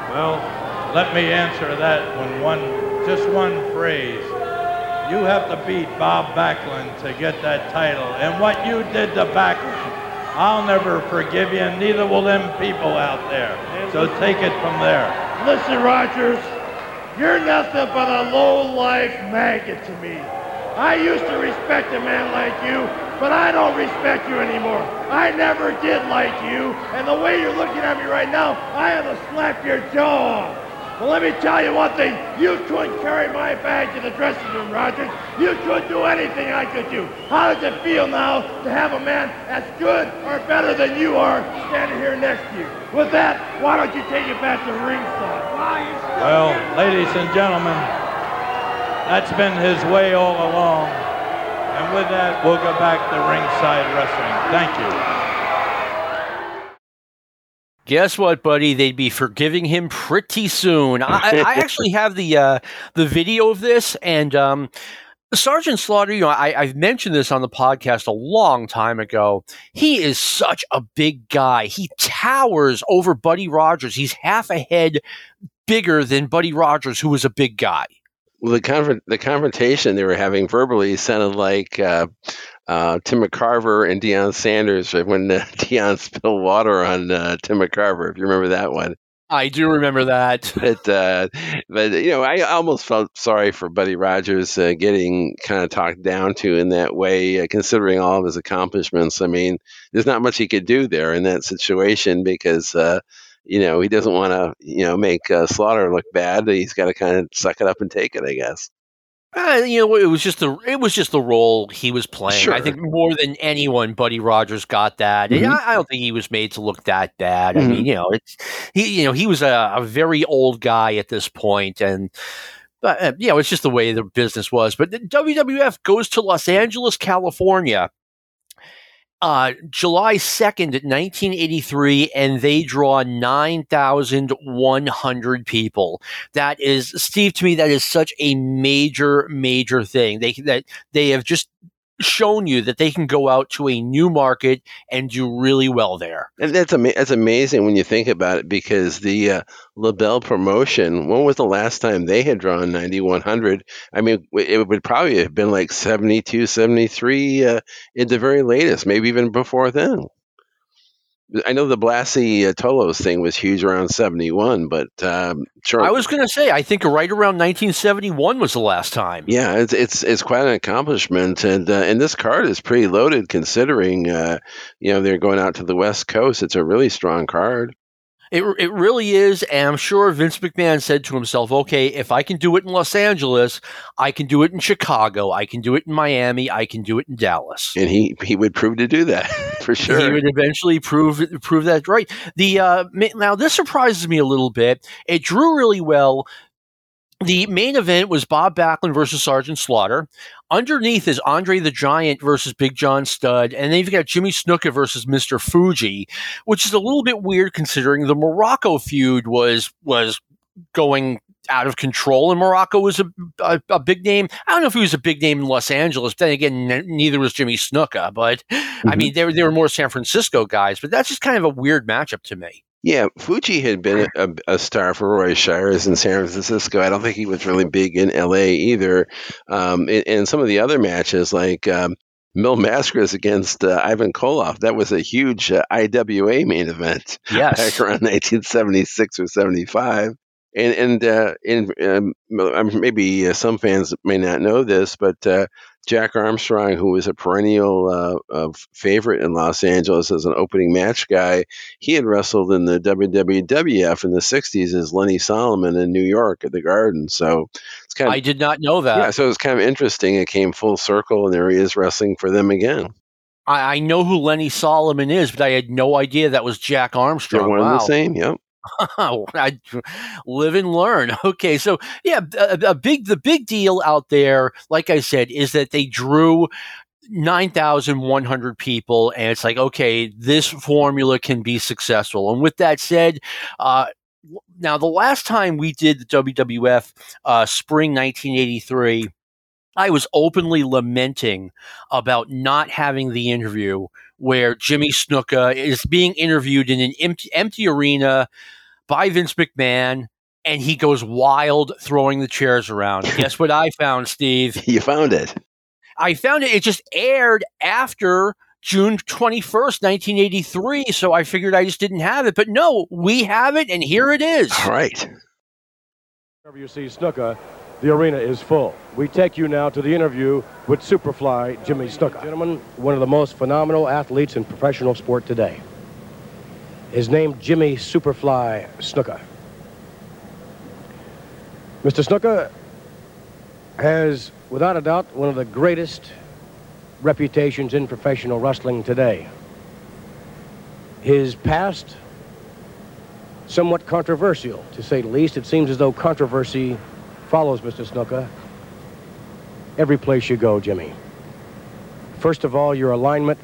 Well, let me answer that when one, just one phrase. You have to beat Bob Backlund to get that title. And what you did to Backlund, I'll never forgive you, and neither will them people out there. So take it from there. Listen, Rogers, you're nothing but a low-life maggot to me. I used to respect a man like you, but I don't respect you anymore. I never did like you, and the way you're looking at me right now, I have to slap your jaw off. Well, let me tell you one thing. You couldn't carry my bag to the dressing room, Rogers. You couldn't do anything I could do. How does it feel now to have a man as good or better than you are standing here next to you? With that, why don't you take it back to ringside? Well, ladies and gentlemen, that's been his way all along. And with that, we'll go back to ringside wrestling. Thank you. Guess what, buddy? They'd be forgiving him pretty soon. I, I [laughs] actually have the uh, the video of this, and um, Sergeant Slaughter. You know, I, I've mentioned this on the podcast a long time ago. He is such a big guy. He towers over Buddy Rogers. He's half a head bigger than Buddy Rogers, who was a big guy. Well, the confront the confrontation they were having verbally sounded like uh, uh, Tim McCarver and Deion Sanders [laughs] when uh, [laughs] Deion spilled water on uh, Tim McCarver. If you remember that one. I do remember that. [laughs] But uh, but you know, I almost felt sorry for Buddy Rogers uh, getting kind of talked down to in that way, uh, considering all of his accomplishments. I mean, there's not much he could do there in that situation because uh, you know he doesn't want to you know make uh, Slaughter look bad. He's got to kind of suck it up and take it, I guess. Uh, you know, it was just the it was just the role he was playing. Sure. I think more than anyone, Buddy Rogers got that. And Mhm. I, I don't think he was made to look that bad. I Mhm. mean, you know, it's he. You know, he was a, a very old guy at this point, and but uh, you know, it's just the way the business was. But the WWF goes to Los Angeles, California. Uh, July 2nd, 1983, and they draw 9,100 people. That is steve to me that is such a major major thing. They that they have just shown you that they can go out to a new market and do really well there And that's ama- that's amazing when you think about it because the uh, LeBell promotion, when was the last time they had drawn 9100? I mean, it would probably have been like 72, 73 uh, at the very latest, maybe even before then. I know the Blassie uh, Tolos thing was huge around 71, but um, sure. i was going to say i think right around 1971 was the last time Yeah, it's it's it's quite an accomplishment, and uh, and this card is pretty loaded considering uh, you know they're going out to the West Coast. It's a really strong card. It, it really is. And I'm sure Vince McMahon said to himself, okay, if I can do it in Los Angeles, I can do it in Chicago, I can do it in Miami, I can do it in Dallas. and he he would prove to do that [laughs] for sure. He would eventually prove prove that right. The uh, now this surprises me a little bit. It drew really well. The main event was Bob Backlund versus Sergeant Slaughter. Underneath is Andre the Giant versus Big John Studd, and then you've got Jimmy Snuka versus Mister Fuji, which is a little bit weird considering the Muraco feud was was going out of control, and Muraco was a, a, a big name. I don't know if he was a big name in Los Angeles. But then again, n- neither was Jimmy Snuka. But I Mhm. mean, they were, they were more San Francisco guys. But that's just kind of a weird matchup to me. Yeah, Fuji had been a, a star for Roy Shires in San Francisco. I don't think he was really big in L.A. either. Um, and, and some of the other matches, like um, Mil Mascaras against uh, Ivan Koloff, that was a huge uh, IWA main event. Yes. back around 1976 or 75. And and uh, in um, maybe uh, some fans may not know this, but uh, Jack Armstrong, who was a perennial uh, favorite in Los Angeles as an opening match guy, he had wrestled in the WWF in the 60s as Lenny Solomon in New York at the Garden. So it's kind of I did not know that. yeah, so it was kind of interesting. It came full circle, and there he is wrestling for them again. I, I know who Lenny Solomon is, but I had no idea that was Jack Armstrong. They're one and the same. Yep. [laughs] I live and learn. [laughs] Okay, so yeah, a, a big the big deal out there, like I said, is that they drew 9,100 people, and it's like, okay, this formula can be successful. And with that said, uh, now the last time we did the WWF uh, spring 1983, I was openly lamenting about not having the interview where Jimmy Snuka is being interviewed in an empty, empty arena by Vince McMahon and he goes wild throwing the chairs around. Guess what I found, Steve? [laughs] You found it. I found it. It just aired after June 21st, 1983. So I figured I just didn't have it. But no, we have it, and here it is. All right. Whenever you see Snuka, the arena is full. We take you now to the interview with Superfly Jimmy Snuka. Gentlemen, one of the most phenomenal athletes in professional sport today. His name, Jimmy Superfly Snuka. Mr. Snuka has, without a doubt, one of the greatest reputations in professional wrestling today. His past, somewhat controversial, to say the least. It seems as though controversy follows Mr. Snuka every place you go, Jimmy. First of all, your alignment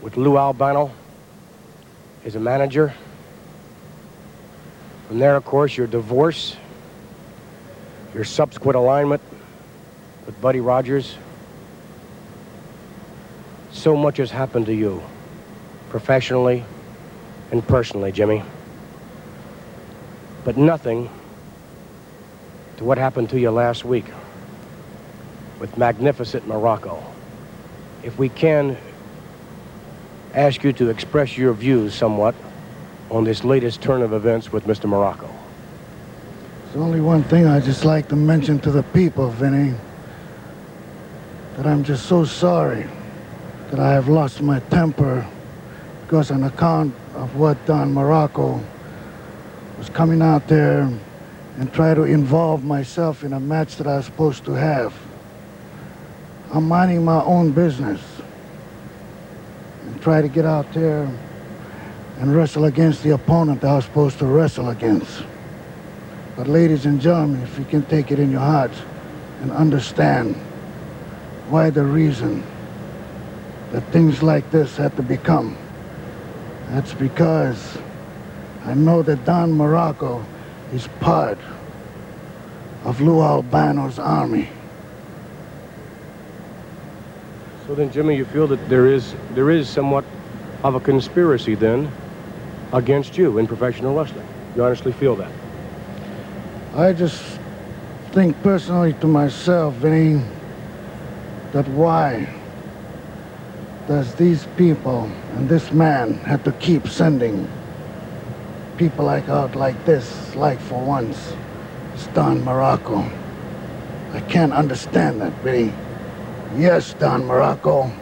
with Lou Albano as a manager. From there, of course, your divorce, your subsequent alignment with Buddy Rogers. So much has happened to you, professionally and personally, Jimmy. But nothing to what happened to you last week with magnificent Muraco. If we can ask you to express your views somewhat on this latest turn of events with Mr. Muraco. There's only one thing I'd just like to mention to the people, Vinny. That I'm just so sorry that I have lost my temper because on account of what Don Muraco was coming out there and try to involve myself in a match that I was supposed to have. I'm minding my own business and try to get out there and wrestle against the opponent that I was supposed to wrestle against. But ladies and gentlemen, if you can take it in your hearts and understand why the reason that things like this had to become, that's because I know that Don Muraco is part of Lou Albano's army. So then, Jimmy, you feel that there is there is somewhat of a conspiracy then against you in professional wrestling. You honestly feel that? I just think personally to myself, Vinny, that why does these people and this man have to keep sending people like out like this, like for once, Don Muraco. I can't understand that, Vinny. Yes, Don Muraco.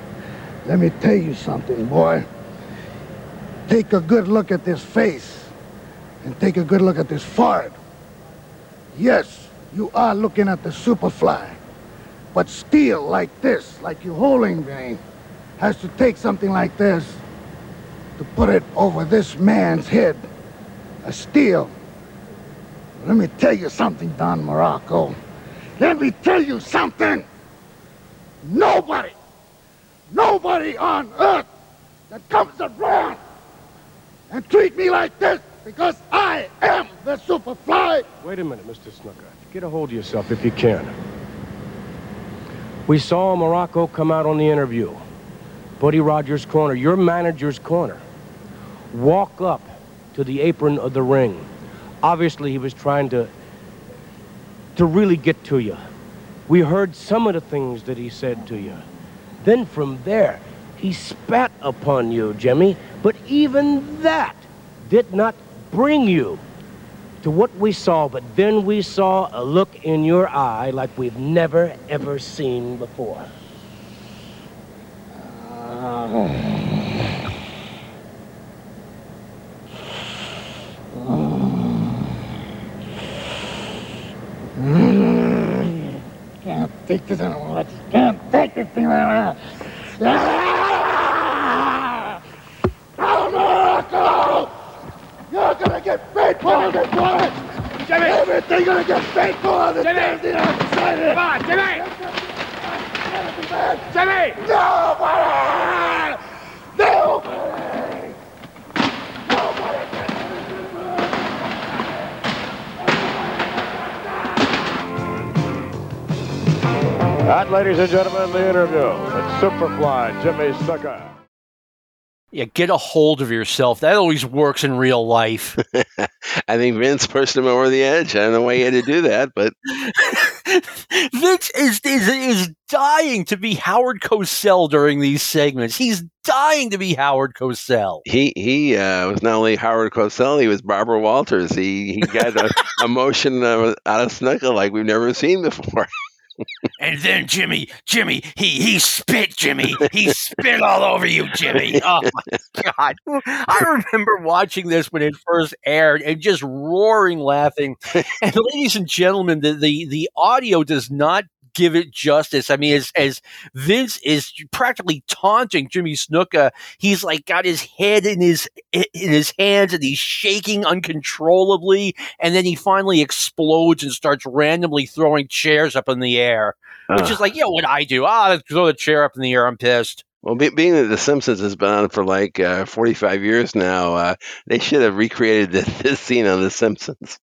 Let me tell you something, boy. Take a good look at this face and take a good look at this fart. Yes, you are looking at the Superfly. But steel like this, like you're holding me, has to take something like this to put it over this man's head. A steel. Let me tell you something, Don Muraco. Let me tell you something. Nobody, nobody on earth that comes around and treat me like this because I am the Superfly. Wait a minute, Mr. Snuka. Get a hold of yourself if you can. We saw Muraco come out on the interview. Buddy Rogers' corner, your manager's corner. Walk up to the apron of the ring. Obviously, he was trying to to really get to you. We heard some of the things that he said to you. Then from there, he spat upon you, Jimmy. But even that did not bring you to what we saw. But then we saw a look in your eye like we've never, ever seen before. Ah. Can't take this anymore. I just can't take this thing anymore. Ah! Don Muraco! You're gonna get paid for this one! Jimmy! Everything gonna get paid for this Jimmy! damn thing I decided! Come on, Jimmy! Jimmy! Nobody! Nobody! And ladies and gentlemen, the interview with Superfly Jimmy Snuka. Yeah, get a hold of yourself. That always works in real life. [laughs] I think Vince pushed him over the edge. I don't know why he had to do that, but [laughs] Vince is, is is dying to be Howard Cosell during these segments. He's dying to be Howard Cosell. he he uh, was not only Howard Cosell, he was Barbara Walters. He he got a [laughs] emotion uh, out of Snuka like we've never seen before. And then Jimmy, Jimmy, he he spit, Jimmy. He spit all over you, Jimmy. [laughs] Oh my god. I remember watching this when it first aired and just roaring laughing. And ladies and gentlemen, the the, the audio does not give it justice. I mean, as, as Vince is practically taunting Jimmy Snuka, he's like got his head in his in his hands and he's shaking uncontrollably, and then he finally explodes and starts randomly throwing chairs up in the air, which Uh, is like, you know what I do? Ah, throw the chair up in the air. I'm pissed. well, be, being that The Simpsons has been on for like uh, 45 years now, uh, they should have recreated this, [laughs] this scene on The Simpsons.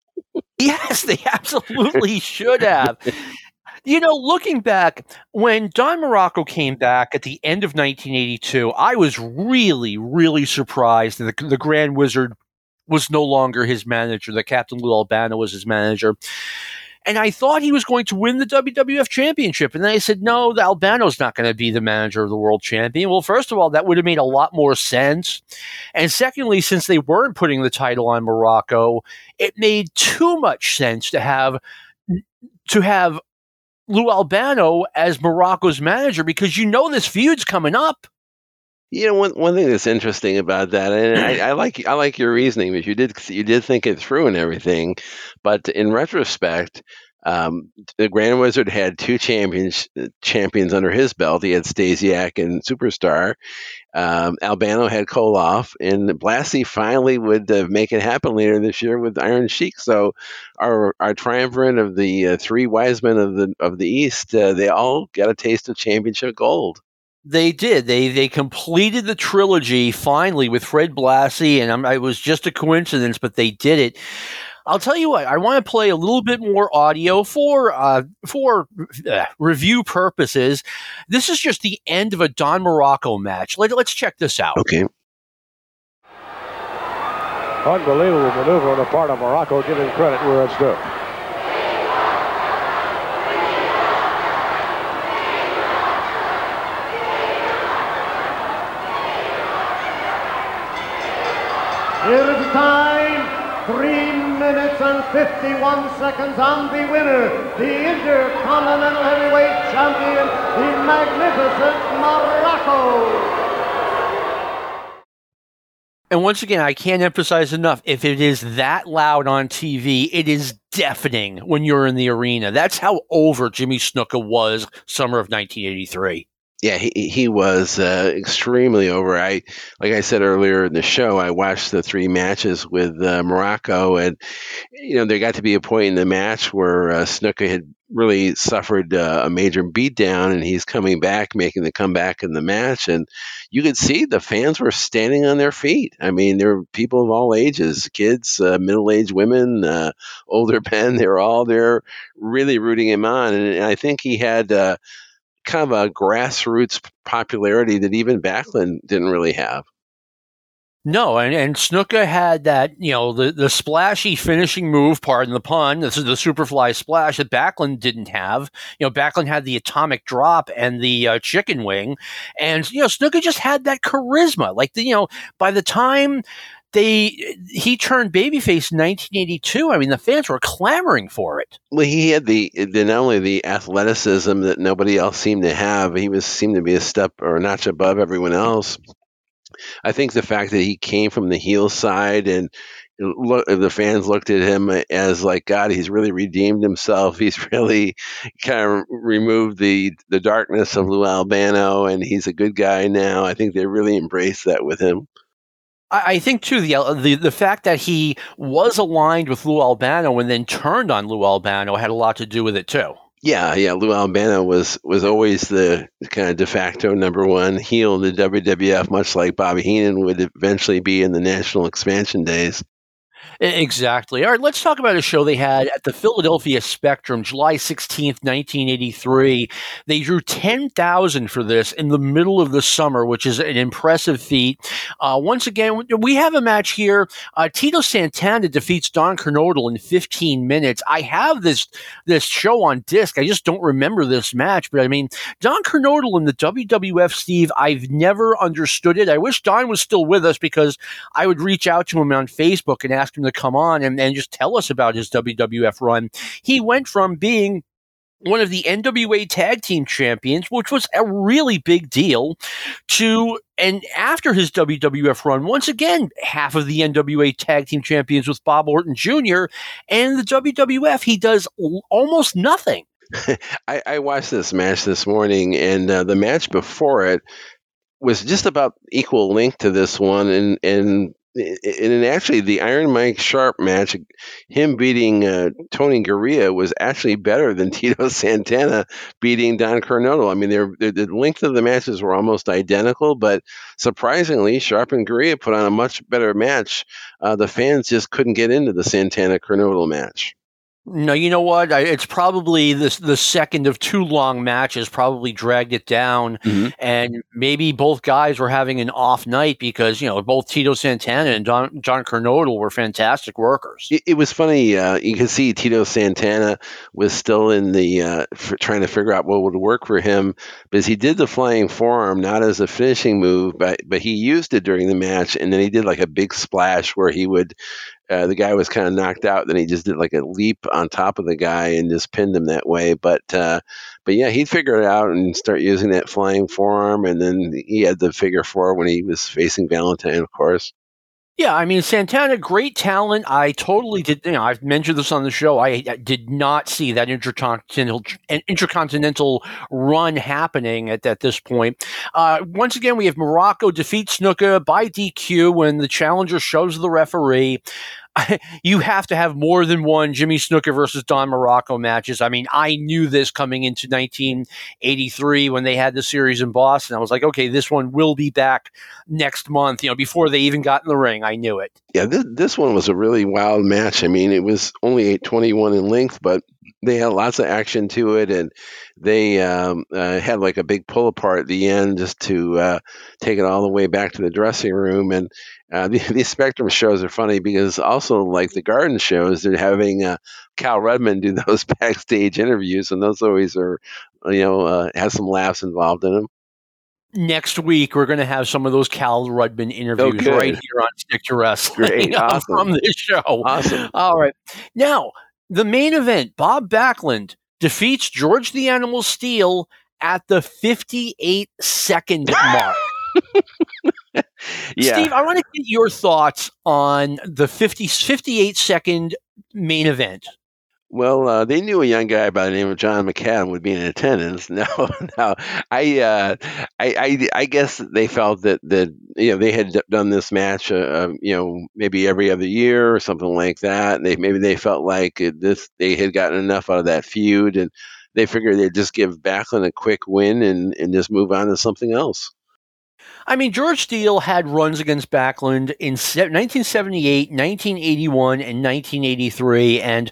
Yes, they absolutely should have. [laughs] You know, looking back, when Don Muraco came back at the end of 1982, I was really, really surprised that the, the Grand Wizard was no longer his manager, that Captain Lou Albano was his manager. And I thought he was going to win the WWF Championship. And then I said, no, the Albano's not going to be the manager of the world champion. Well, first of all, that would have made a lot more sense. And secondly, since they weren't putting the title on Muraco, it made too much sense to have to have Lou Albano as Muraco's manager because you know this feud's coming up. You know, one one thing that's interesting about that, and I, [clears throat] I like I like your reasoning, because you did you did think it through and everything, but in retrospect, um, the Grand Wizard had two champions champions under his belt. He had Stasiak and Superstar. Um, Albano had Koloff, and Blassie finally would uh, make it happen later this year with Iron Sheik. So, our our triumvirate of the uh, three wise men of the of the East, uh, they all got a taste of championship gold. They did. They they completed the trilogy finally with Fred Blassie, and it was just a coincidence, but they did it. I'll tell you what. I want to play a little bit more audio for uh, for uh, review purposes. This is just the end of a Don Muraco match. Let, let's check this out. Okay. Unbelievable maneuver on the part of Muraco, giving credit where it's due. Here is the time. Three minutes and 51 seconds on the winner, the Intercontinental Heavyweight Champion, the magnificent Muraco. And once again, I can't emphasize enough if it is that loud on TV, it is deafening when you're in the arena. That's how over Jimmy Snuka was summer of 1983. Yeah, he he was uh, extremely over. I like I said earlier in the show, I watched the three matches with uh, Muraco, and you know there got to be a point in the match where uh, Snuka had really suffered uh, a major beatdown, and he's coming back, making the comeback in the match, and you could see the fans were standing on their feet. I mean, there were people of all ages, kids, uh, middle-aged women, uh, older [laughs] men. They were all there, really rooting him on, and, and I think he had. Kind of a grassroots popularity that even Backlund didn't really have. No, and, and Snuka had that, you know, the, the splashy finishing move, pardon the pun. This is the Superfly splash that Backlund didn't have. You know, Backlund had the atomic drop and the uh, chicken wing. And, you know, Snuka just had that charisma. Like, the, you know, by the time they he turned babyface in 1982, I mean, the fans were clamoring for it. Well, he had the, the not only the athleticism that nobody else seemed to have, he was seemed to be a step or a notch above everyone else. I think the fact that he came from the heel side and look, the fans looked at him as like God, he's really redeemed himself. [laughs] He's really kind of removed the the darkness of Lou Albano, and he's a good guy now. I think they really embraced that with him. I, think too the, uh, the the fact that he was aligned with Lou Albano and then turned on Lou Albano had a lot to do with it too. Yeah, yeah. Lou Albano was was always the kind of de facto number one heel in the WWF, much like Bobby Heenan would eventually be in the national expansion days. Exactly. All right, let's talk about a show they had at the Philadelphia Spectrum, July 16th, 1983. They drew 10,000 for this in the middle of the summer, which is an impressive feat. Uh, once again, we have a match here. Uh, Tito Santana defeats Don Kernodle in 15 minutes. I have this this show on disc. I just don't remember this match, but I mean, Don Kernodle in the WWF, Steve, I've never understood it. I wish Don was still with us because I would reach out to him on Facebook and ask him to come on and, and just tell us about his WWF run. He went from being one of the NWA tag team champions, which was a really big deal, to and after his WWF run, once again, half of the NWA tag team champions with Bob Orton Jr. and the WWF, he does l- almost nothing. [laughs] I, I watched this match this morning, and uh, the match before it was just about equal length to this one, and and and actually the Iron Mike Sharpe match, him beating uh, Tony Garea was actually better than [laughs] Tito Santana beating Don Kernodle. I mean, they're, they're, the length of the matches were almost identical, but surprisingly, Sharpe and Garea put on a much better match. Uh, the fans just couldn't get into the Santana Kernodle match. No, you know what? I, it's probably the the second of two long matches. Probably dragged it down, Mm-hmm. and maybe both guys were having an off night because you know both Tito Santana and Don, John Kernodle were fantastic workers. It, it was funny. Uh, you can see Tito Santana was still in the uh, f- trying to figure out what would work for him because he did the flying forearm not as a finishing move, but but he used it during the match, and then he did like a big splash where he would. Uh, the guy was kind of knocked out. Then he just did like a leap on top of the guy and just pinned him that way. But uh, but yeah, he'd figure it out and start using that flying forearm. And then he had the figure four when he was facing Valentine, of course. Yeah, I mean Santana, great talent. I totally did. You know, I've mentioned this on the show. I, I did not see that intercontinental intercontinental run happening at, at this point. Uh, once again, we have Muraco defeat Snuka by DQ when the challenger shows the referee. [laughs] you have to have more than one Jimmy Snuka versus Don Muraco matches. I mean, I knew this coming into 1983 when they had the series in Boston. I was like, okay, this one will be back next month. You know, before they even got in the ring, I knew it. Yeah, this, this one was a really wild match. I mean, it was only 821 in length, but they had lots of action to it, and they um, uh, had like a big pull apart at the end just to uh, take it all the way back to the dressing room. And uh, [laughs] the, these Spectrum shows are funny because also like the Garden shows, they're having uh, Kal Rudman do [laughs] those backstage interviews, and those always are, you know, uh, have some laughs involved in them. Next week, we're going to have some of those Kal Rudman interviews good. right here on Stick to Wrestling Great, [laughs] uh, awesome. from this show. Awesome. All right. Now, the main event Bob Backlund defeats George the Animal Steel at the 58 second [laughs] mark. Yeah. Steve, I want to get your thoughts on the 50, 58 second main event. Well, uh, they knew a young guy by the name of John McAdam would be in attendance. [laughs] No, no, I, uh, I, I, I guess they felt that that you know they had done this match, uh, uh, you know, maybe every other year or something like that. And they maybe they felt like this they had gotten enough out of that feud, and they figured they'd just give Backlund a quick win and and just move on to something else. I mean, George Steele had runs against Backlund in se- 1978, 1981, and 1983, and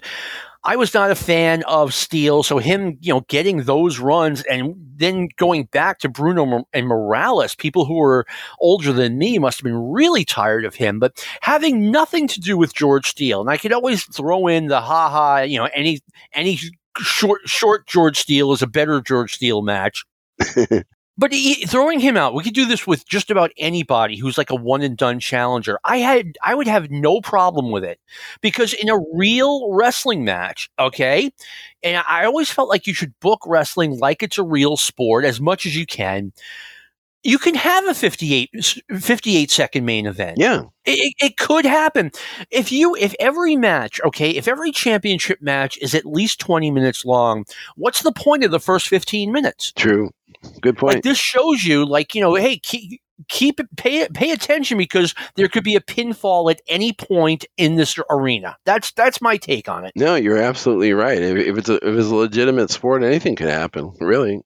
I was not a fan of Steele, so him, you know, getting those runs and then going back to Bruno and Morales, people who were older than me must have been really tired of him. But having nothing to do with George Steele, and I could always throw in the ha ha, you know, any any short short George Steele is a better George Steele match. [laughs] But he, throwing him out, we could do this with just about anybody who's like a one and done challenger. I had, I would have no problem with it because in a real wrestling match, okay, and I always felt like you should book wrestling like it's a real sport as much as you can. You can have a 58, 58 second main event. Yeah, It, it could happen if you if every match okay if every championship match is at least 20 minutes long what's the point of the first 15 minutes true. Good point. like this shows you, like you know, hey, keep, keep pay pay attention because there could be a pinfall at any point in this arena. That's that's my take on it. No, you're absolutely right. If, if it's a, if it's a legitimate sport, anything could happen. Really.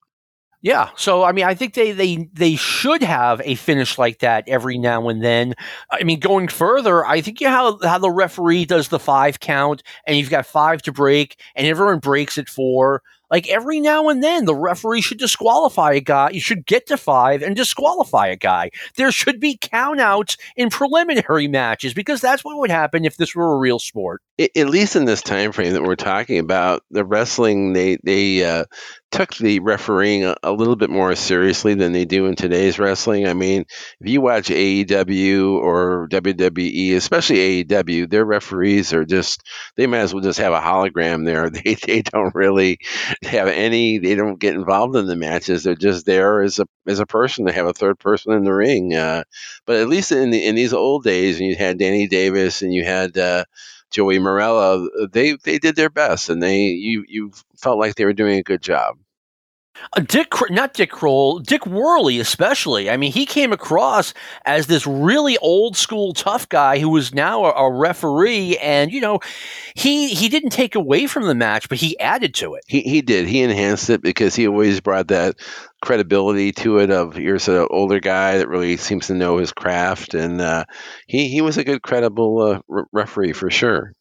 Yeah, so I mean, I think they they they should have a finish like that every now and then. I mean, going further, I think you how how the referee does the five count, and you've got five to break, and everyone breaks at four. Like every now and then, the referee should disqualify a guy. You should get to five and disqualify a guy. There should be countouts in preliminary matches because that's what would happen if this were a real sport. At least in this time frame that we're talking about, the wrestling they they uh, took the refereeing a, a, little bit more seriously than they do in today's wrestling. I mean, if you watch AEW or WWE, especially AEW, their referees are just they might as well just have a hologram there. [laughs] They they don't really have any. They don't get involved in the matches. They're just there as a as a person. They have a third person in the ring. Uh, but at least in the, in these old days, and you had Danny Davis and you had. Uh, Joey Marella, they they did their best, and they you you felt like they were doing a good job. Uh, Dick, not Dick Kroll, Dick Worley, especially. I mean, he came across as this really old school tough guy who was now a, a, referee, and you know, he he didn't take away from the match, but he added to it. He he did. He enhanced it because he always brought that credibility to it. Of here's an older guy that really seems to know his craft, and uh, he he was a good, credible uh, re- referee for sure.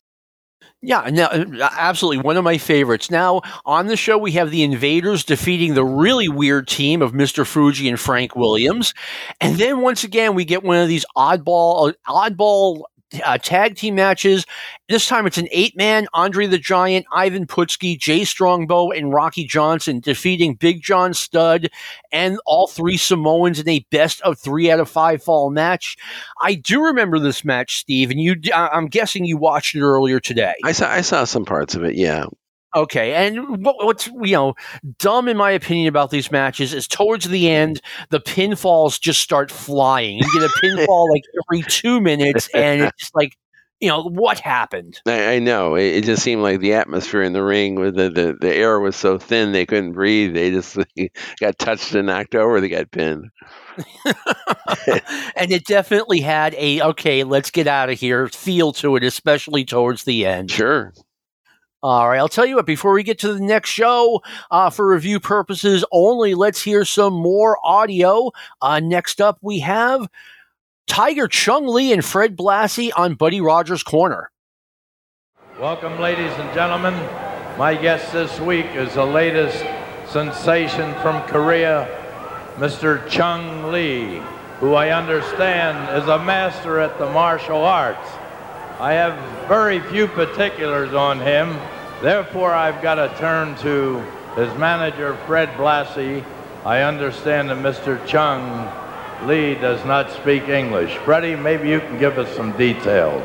Yeah, no, uh, absolutely. One of my favorites. Now, on the show, we have the Invaders defeating the really weird team of Mr. Fuji and Frank Williams. And then once again, we get one of these oddball, oddball uh, tag team matches. This time it's an eight man Andre the Giant, Ivan Putski, Jay Strongbow, and Rocky Johnson defeating Big John Studd and all three Samoans in a best of three out of five fall match. I do remember this match, Steve, and you. I'm guessing you watched it earlier today. I saw I saw some parts of it. Yeah. Okay, and what, what's you know dumb in my opinion about these matches is towards the end the pinfalls just start flying. You get a [laughs] pinfall like every two minutes, and it's just like you know what happened. I, I know it, it, just seemed like the atmosphere in the ring with the, the the air was so thin they couldn't breathe. They just [laughs] got touched and knocked over. They got pinned. [laughs] and it definitely had a okay, let's get out of here feel to it, especially towards the end. Sure. All right, I'll tell you what, before we get to the next show, uh, for review purposes only, let's hear some more audio. Uh, next up, we have Tiger Chung Lee and Fred Blassie on Buddy Rogers Corner. Welcome, ladies and gentlemen. My guest this week is the latest sensation from Korea, Mr. Chung Lee, who I understand is a master at the martial arts. I have very few particulars on him. Therefore, I've got to turn to his manager, Fred Blassie. I understand that Mr. Chung Lee does not speak English. Freddie, maybe you can give us some details.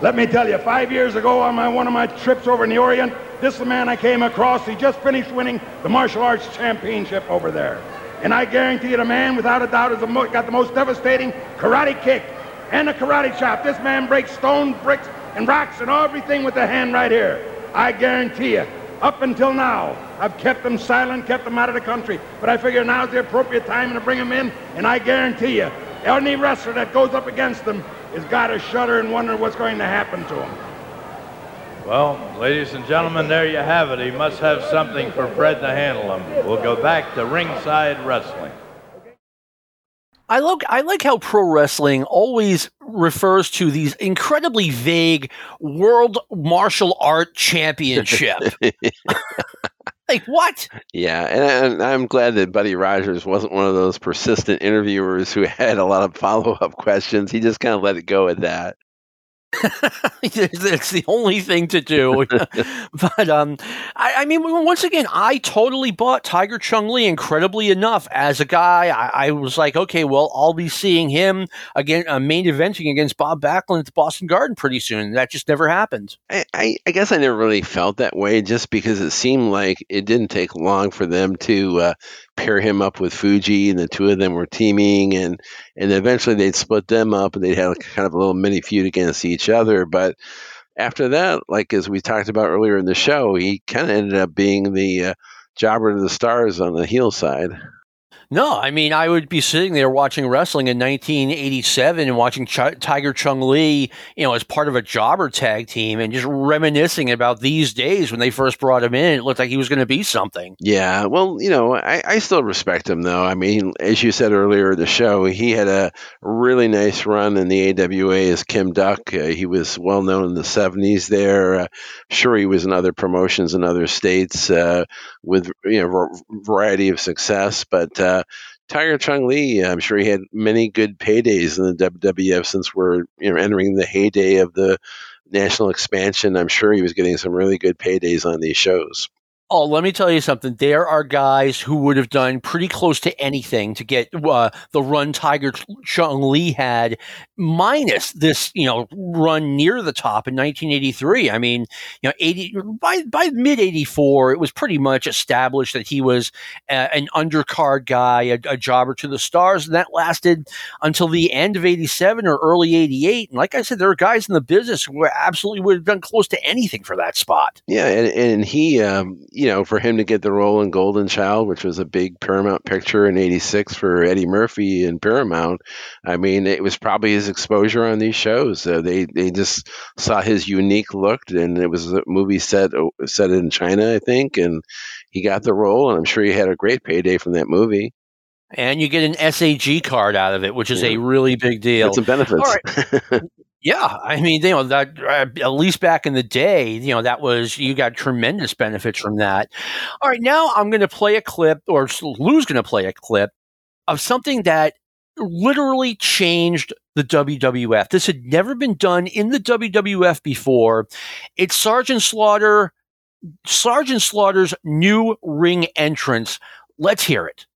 Let me tell you, five years ago on my, one of my trips over in the Orient, this man I came across. He just finished winning the martial arts championship over there. And I guarantee you the man, without a doubt, has got the most devastating karate kick and a karate chop. This man breaks stone, bricks, and rocks and everything with the hand right here. I guarantee you, up until now, I've kept them silent, kept them out of the country. But I figure now's the appropriate time to bring them in, and I guarantee you, any wrestler that goes up against them has got to shudder and wonder what's going to happen to him. Well, ladies and gentlemen, there you have it. He must have something for Fred to handle him. We'll go back to ringside wrestling. I like I like how pro wrestling always refers to these incredibly vague world martial art championship. [laughs] like what? Yeah, and, and, I'm glad that Buddy Rogers wasn't one of those persistent interviewers who [laughs] had a lot of follow up questions. He just kind of let it go at that. [laughs] it's the only thing to do. [laughs] but um, I, I, mean, once again, I totally bought Tiger Chung Lee. Incredibly enough, as a guy, I, I was like, okay, well, I'll be seeing him again, uh, main eventing against Bob Backlund at the Boston Garden pretty soon. That just never happened. I, I, I, guess I never really felt that way, just because it seemed like it didn't take long for them to uh, pair him up with Fuji, and the two of them were teaming, and and eventually they'd split them up, and they'd have kind of a little mini feud against each other. But after that, like as we talked about earlier in the show, he kind of ended up being the uh, jobber to the stars on the heel side. No, I mean, I would be sitting there watching wrestling in 1987 and watching Ch- Tiger Chung Lee, you know, as part of a jobber tag team and just reminiscing about these days when they first brought him in. It looked like he was going to be something. Yeah, well, you know, I, I still respect him, though. I mean, as you said earlier in the show, he had a really nice run in the AWA as Kim Duk. Uh, he was well known in the 70s there. Uh, sure, he was in other promotions in other states uh, with, you know, variety of success, but uh, Tiger Chung Lee, I'm sure he had many good paydays in the WWF since we're you know entering the heyday of the national expansion. I'm sure he was getting some really good paydays on these shows. Oh, let me tell you something. There are guys who would have done pretty close to anything to get uh, the run Tiger Chung Lee had, minus this, you know, run near the top in 1983. I mean, you know, 80 by by mid 84, it was pretty much established that he was a, an undercard guy, a, a, jobber to the stars, and that lasted until the end of 87 or early 88. And like I said, there are guys in the business who absolutely would have done close to anything for that spot. Yeah, and, and he. Um, you know, for him to get the role in Golden Child, which was a big Paramount picture in '86 for Eddie Murphy and Paramount, I mean, it was probably his exposure on these shows. Uh, they they just saw his unique look, and it was a movie set oh, set in China, I think, and he got the role, and I'm sure he had a great payday from that movie. And you get an SAG card out of it, which is yeah. a really big deal. Some benefits. All right. [laughs] Yeah, I mean, you know that uh, at least back in the day, you know that was you got tremendous benefits from that. All right, now I'm going to play a clip, or Lou's going to play a clip of something that literally changed the WWF. This had never been done in the WWF before. It's Sergeant Slaughter, Sergeant Slaughter's new ring entrance. Let's hear it.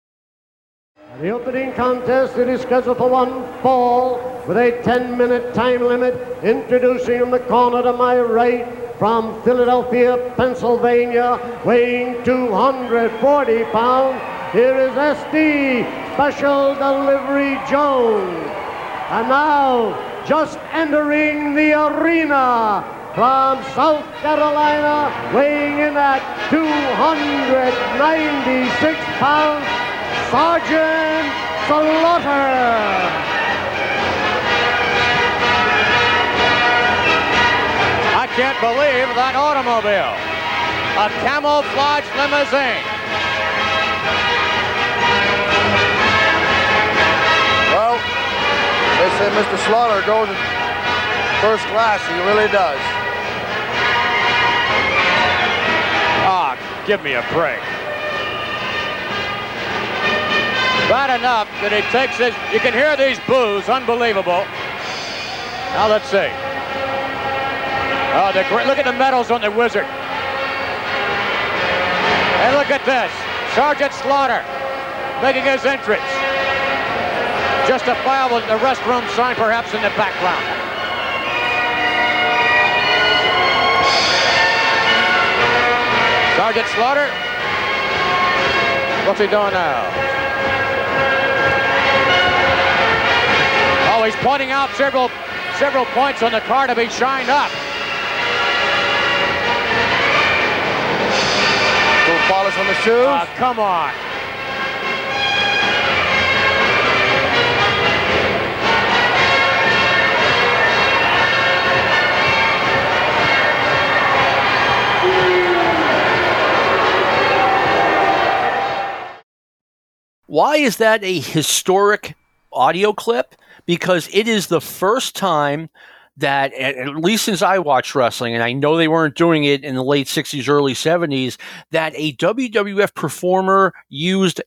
The opening contest, it is scheduled for one fall with a 10-minute time limit. Introducing in the corner to my right from Philadelphia, Pennsylvania, weighing 240 pounds. Here is SD Special Delivery Jones. And now, just entering the arena from South Carolina, weighing in at 296 pounds, Sergeant Slaughter. I can't believe that automobile. A camouflage limousine. Well, they say Mr. Slaughter goes in first class. He really does. Ah, oh, give me a break. Bad enough that he takes his, you can hear these boos, unbelievable. Now let's see. Oh, the look at the medals on the wizard. And look at this, Sergeant Slaughter making his entrance. Justifiable the restroom sign perhaps in the background. Sergeant Slaughter, what's he doing now? He's pointing out several several points on the car to be shined up. Little polish on the shoes. Uh, come on. Why is that a historic audio clip? Because it is the first time that, at least since I watched wrestling, and I know they weren't doing it in the late 60s, early 70s, that a WWF performer used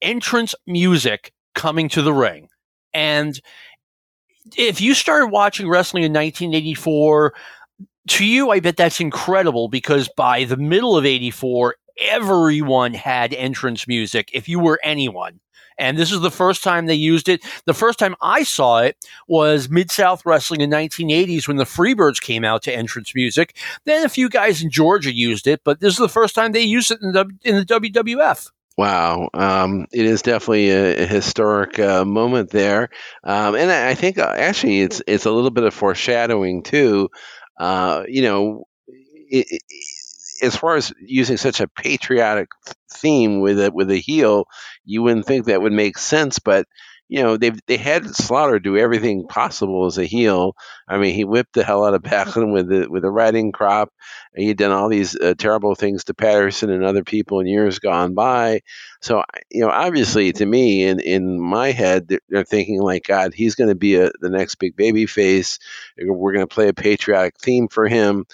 entrance music coming to the ring. And if you started watching wrestling in 1984, to you, I bet that's incredible because by the middle of 84, everyone had entrance music if you were anyone. And this is the first time they used it. The first time I saw it was Mid South Wrestling in 1980s when the Freebirds came out to entrance music. Then a few guys in Georgia used it, but this is the first time they used it in the, in the WWF. Wow, um, it is definitely a, a historic uh, moment there, um, and I think uh, actually it's it's a little bit of foreshadowing too. Uh, you know, it, it, as far as using such a patriotic theme with a with a heel, you wouldn't think that would make sense, but you know they they had Slaughter do everything possible as a heel. I mean, he whipped the hell out of [laughs] Backlund with the with the riding crop. He had done all these uh, terrible things to Patterson and other people in years gone by. So you know, obviously, to me, in in my head, they're thinking like, God, he's going to be a, the next big baby face. We're going to play a patriotic theme for him.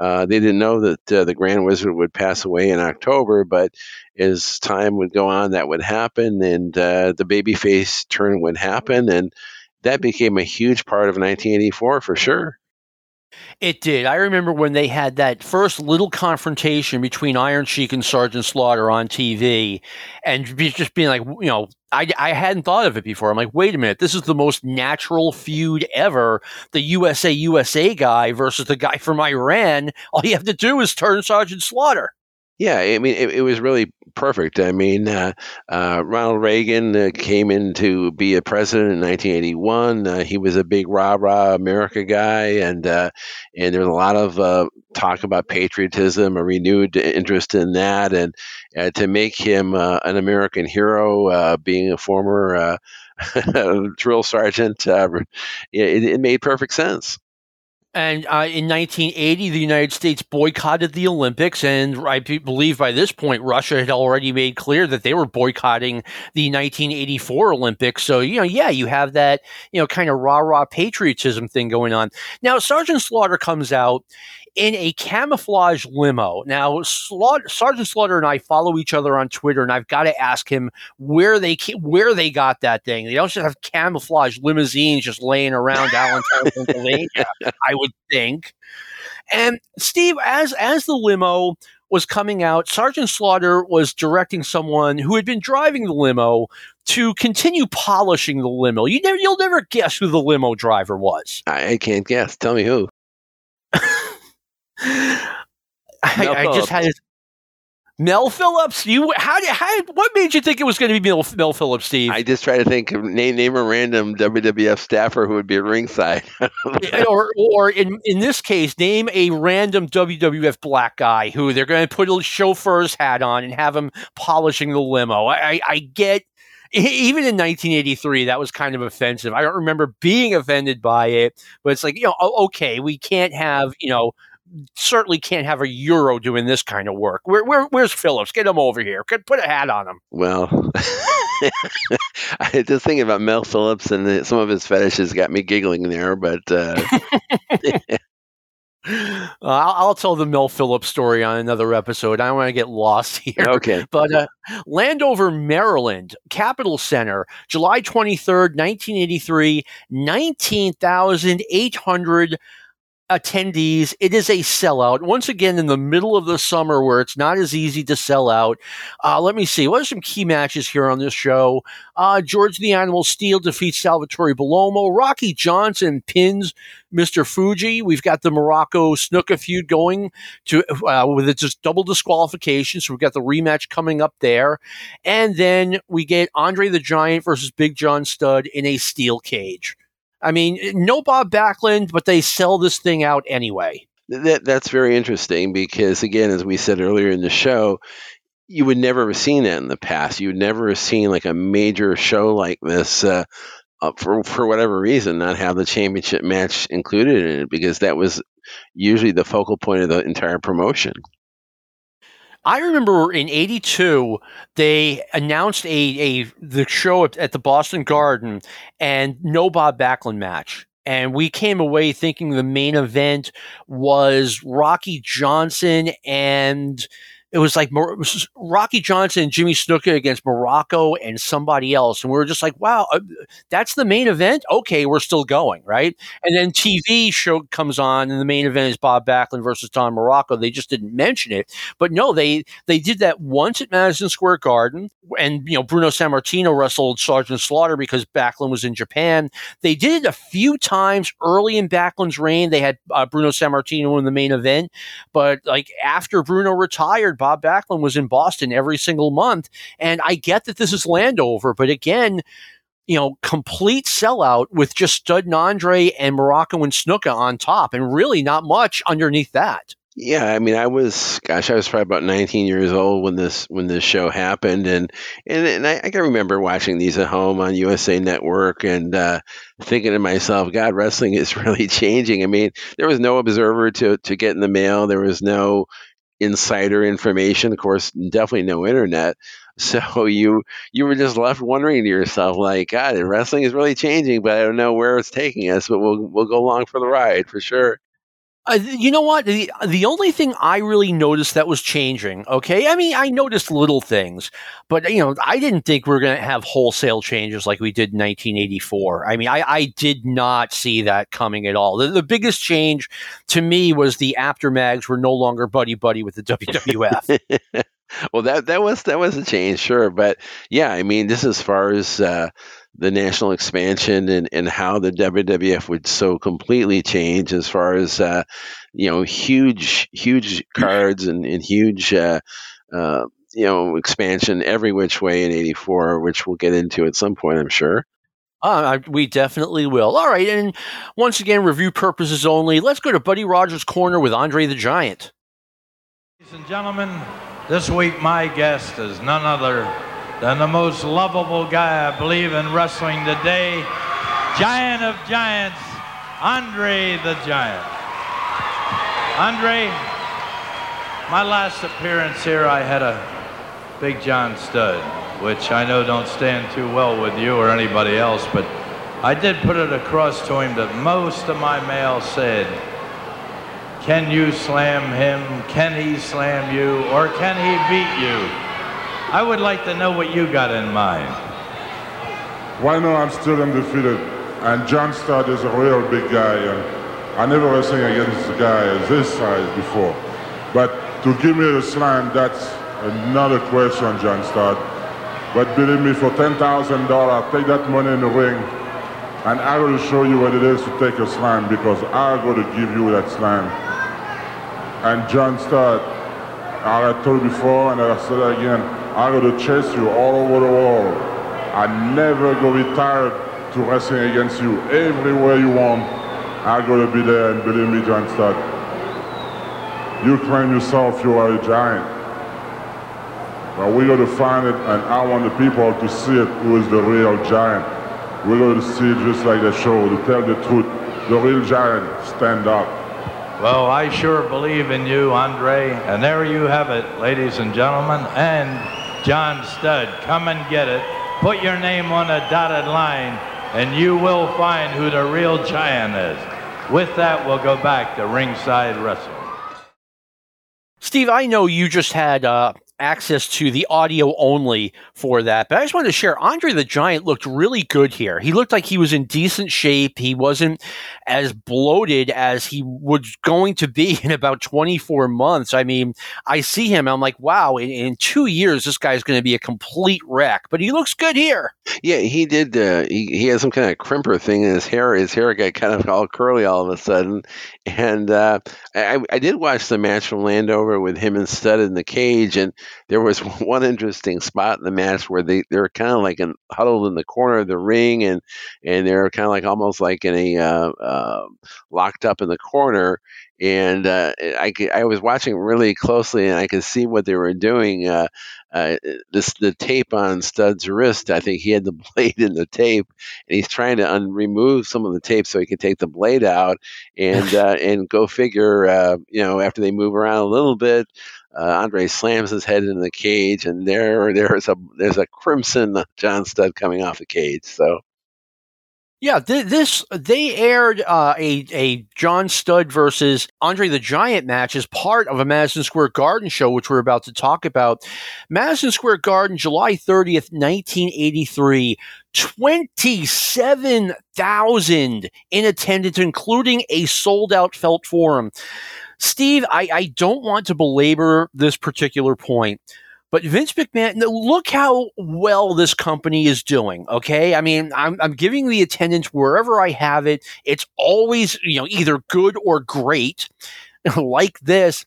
Uh, they didn't know that uh, the Grand Wizard would pass away in October, but as time would go on, that would happen, and uh, the babyface turn would happen, and that became a huge part of 1984 for sure. It did. I remember when they had that first little confrontation between Iron Sheik and Sergeant Slaughter on TV, and just being like, you know, I, I hadn't thought of it before. I'm like, wait a minute, this is the most natural feud ever. The USA USA guy versus the guy from Iran. All you have to do is turn Sergeant Slaughter. Yeah, I mean, it, it was really perfect. I mean, uh, uh, Ronald Reagan uh, came in to be a president in 1981. Uh, he was a big rah rah America guy, and uh, and there was a lot of uh, talk about patriotism, a renewed interest in that, and to make him an American hero, being a former [laughs] drill sergeant, it, it made perfect sense. And uh, in 1980, the United States boycotted the Olympics, and I believe by this point, Russia had already made clear that they were boycotting the 1984 Olympics. So, you know, yeah, you have that, you know, kind of rah rah patriotism thing going on. Now, Sergeant Slaughter comes out in a camouflage limo. Now, Slaughter, Sergeant Slaughter and I follow each other on Twitter, and I've got to ask him where they where they got that thing. They don't just have camouflage limousines just laying around Allentown, [laughs] Pennsylvania. I would think. And Steve, as as the limo was coming out, Sergeant Slaughter was directing someone who had been driving the limo to continue polishing the limo. You never, you'll never guess who the limo driver was. I, I can't guess. Tell me who. I, I just had Mel Phillips. You how, how what made you think it was going to be Mel, Mel Phillips, Steve? I just try to think of name name a random WWF staffer who would be ringside, [laughs] eh, or or in in this case, name a random WWF black guy who they're going to put a chauffeur's hat on and have him polishing the limo. I, I get even in 1983 that was kind of offensive i don't remember being offended by it but it's like you know okay we can't have you know certainly can't have a Euro doing this kind of work. Where, where, where's Phillips? Get him over here. Put a hat on him. Well, [laughs] I just thinking about Mel Phillips and some of his fetishes got me giggling there, but. Uh, Uh, [laughs] I'll, I'll, tell the Mel Phillips story on another episode. I don't want to get lost [laughs] here. Okay. But uh, Landover, Maryland, Capital Center, July 23rd, 1983, 19,800 attendees. It is a sellout. Once again, in the middle of the summer where it's not as easy to sell out. Uh, let me see. What are some key matches here on this show? Uh, George the Animal Steele defeats Salvatore Bellomo. Rocky Johnson pins Mr. Fuji. We've got the Muraco Snuka feud going to uh, with its just double disqualification. So we've got the rematch coming up there. And then we get Andre the Giant versus Big John Studd in a steel cage. I mean, no Bob Backlund, but they sell this thing out anyway. That that's very interesting because again, as we said earlier in the show, you would never have seen that in the past. You would never have seen like a major show like this. Uh, uh, for for whatever reason, not have the championship match included in it because that was usually the focal point of the entire promotion. I remember in '82 they announced a a the show at, at the Boston Garden and no Bob Backlund match. And we came away thinking the main event was Rocky Johnson and it was like Rocky Johnson and Jimmy Snuka against Muraco and somebody else. And we were just like, wow, uh, that's the main event? Okay, we're still going, right? And then TV show comes on and the main event is Bob Backlund versus Don Muraco. They just didn't mention it. But no, they they did that once at Madison Square Garden and you know Bruno Sammartino wrestled Sergeant Slaughter because Backlund was in Japan. They did it a few times early in Backlund's reign. They had uh, Bruno Sammartino in the main event, but like after Bruno retired, Bob Backlund was in Boston every single month. And I get that this is Landover, but again, you know, complete sellout with just Studd and Andre and Muraco and Snuka on top, and really not much underneath that. Yeah, I mean, I was, gosh, I was probably about 19 years old when this when this show happened, and and, and I, I can remember watching these at home on USA Network and uh, thinking to myself, God, wrestling is [laughs] really changing. I mean, there was no observer to to get in the mail. There was no insider information. Of course, definitely no internet. [laughs] So you you were just left wondering to yourself, like, God, wrestling is really changing, but I don't know where it's taking us. But we'll we'll go along for the ride for sure. Uh, you know what? The the only thing I really noticed that was changing. Okay, I mean, I noticed little things, but you know, I didn't think we are going to have wholesale changes like we did in 1984. I mean, I, I did not see that coming at all. The, the biggest change to me was the Apter mags were no longer buddy buddy with the WWF. [laughs] well, that that was that was a change, sure, but yeah, I mean, this as far as uh, the national expansion and, and how the WWF would so completely change as far as uh, you know huge huge cards and, and huge uh, uh, you know expansion every which way in '84, which we'll get into at some point, I'm sure. Uh, we definitely will. All right, and once again, review purposes only. Let's go to Buddy Rogers' corner with Andre the Giant. Ladies and gentlemen, this week my guest is none other than the most lovable guy I believe in wrestling today, Giant of Giants, Andre the Giant. Andre, my last appearance here, I had a Big John Studd, which I know don't stand too well with you or anybody else, but I did put it across to him that most of my mail said, can you slam him? Can he slam you? Or can he beat you? I would like to know what you got in mind. Why not? I'm still undefeated. And John Studd is a real big guy. And I never wrestled against a guy this size before. But to give me the slam, that's another question, John Studd. But believe me, for $10,000, take that money in the ring and I will show you what it is to take a slam because I'm going to give you that slam. And John Studd, I told you before and I said again, I'm going to chase you all over the world. I never go be tired to wrestling against you. Everywhere you want, I'm going to be there. And believe me, John Studd, you claim yourself you are a giant. But we're going to find it, and I want the people to see it who is the real giant. We're going to see it just like the show, to tell the truth. The real giant, stand up. Well, I sure believe in you, Andre. And there you have it, ladies and gentlemen. And John Studd. Come and get it. Put your name on a dotted line, and you will find who the real giant is. With that, we'll go back to ringside wrestling. Steve, I know you just had uh, access to the audio only for that. But I just wanted to share Andre the Giant looked really good here. He looked like he was in decent shape. He wasn't as bloated as he was going to be [laughs] in about 24 months. I mean, I see him, I'm like, wow, in, in two years, this guy's going to be a complete wreck. But he looks good here. Yeah, he did. Uh, he, he had some kind of crimper thing in his hair. His hair got kind of all curly all of a sudden. And uh, I, I did watch the match from Landover with him and in the cage. And there was [laughs] one interesting spot in the match where they, they were kind of like in, huddled in the corner of the ring and, and they were kind of like almost like in a uh, uh, locked up in the corner. And uh, I, I was watching really closely and I could see what they were doing. Uh, uh, this the tape on Studd's wrist. I think he had the [laughs] blade in the tape, and he's trying to un- remove some of the tape so he can take the blade out. And uh, and go figure, you know, after they move around a little bit, uh, Andre slams his head into the cage, and there there's a there's a crimson John Studd coming off the cage. So yeah, th- this they aired uh, a a John Studd versus Andre the Giant match as part of a Madison Square Garden show, which we're about to talk about. Madison Square Garden, July thirtieth, nineteen eighty three. 27,000 in attendance, including a sold out felt forum. Steve, I, I don't want to belabor this particular point, but Vince McMahon, look how well this company is doing. Okay. I mean, I'm, I'm giving the attendance wherever I have it. It's always, you know, either good or great [laughs] like this.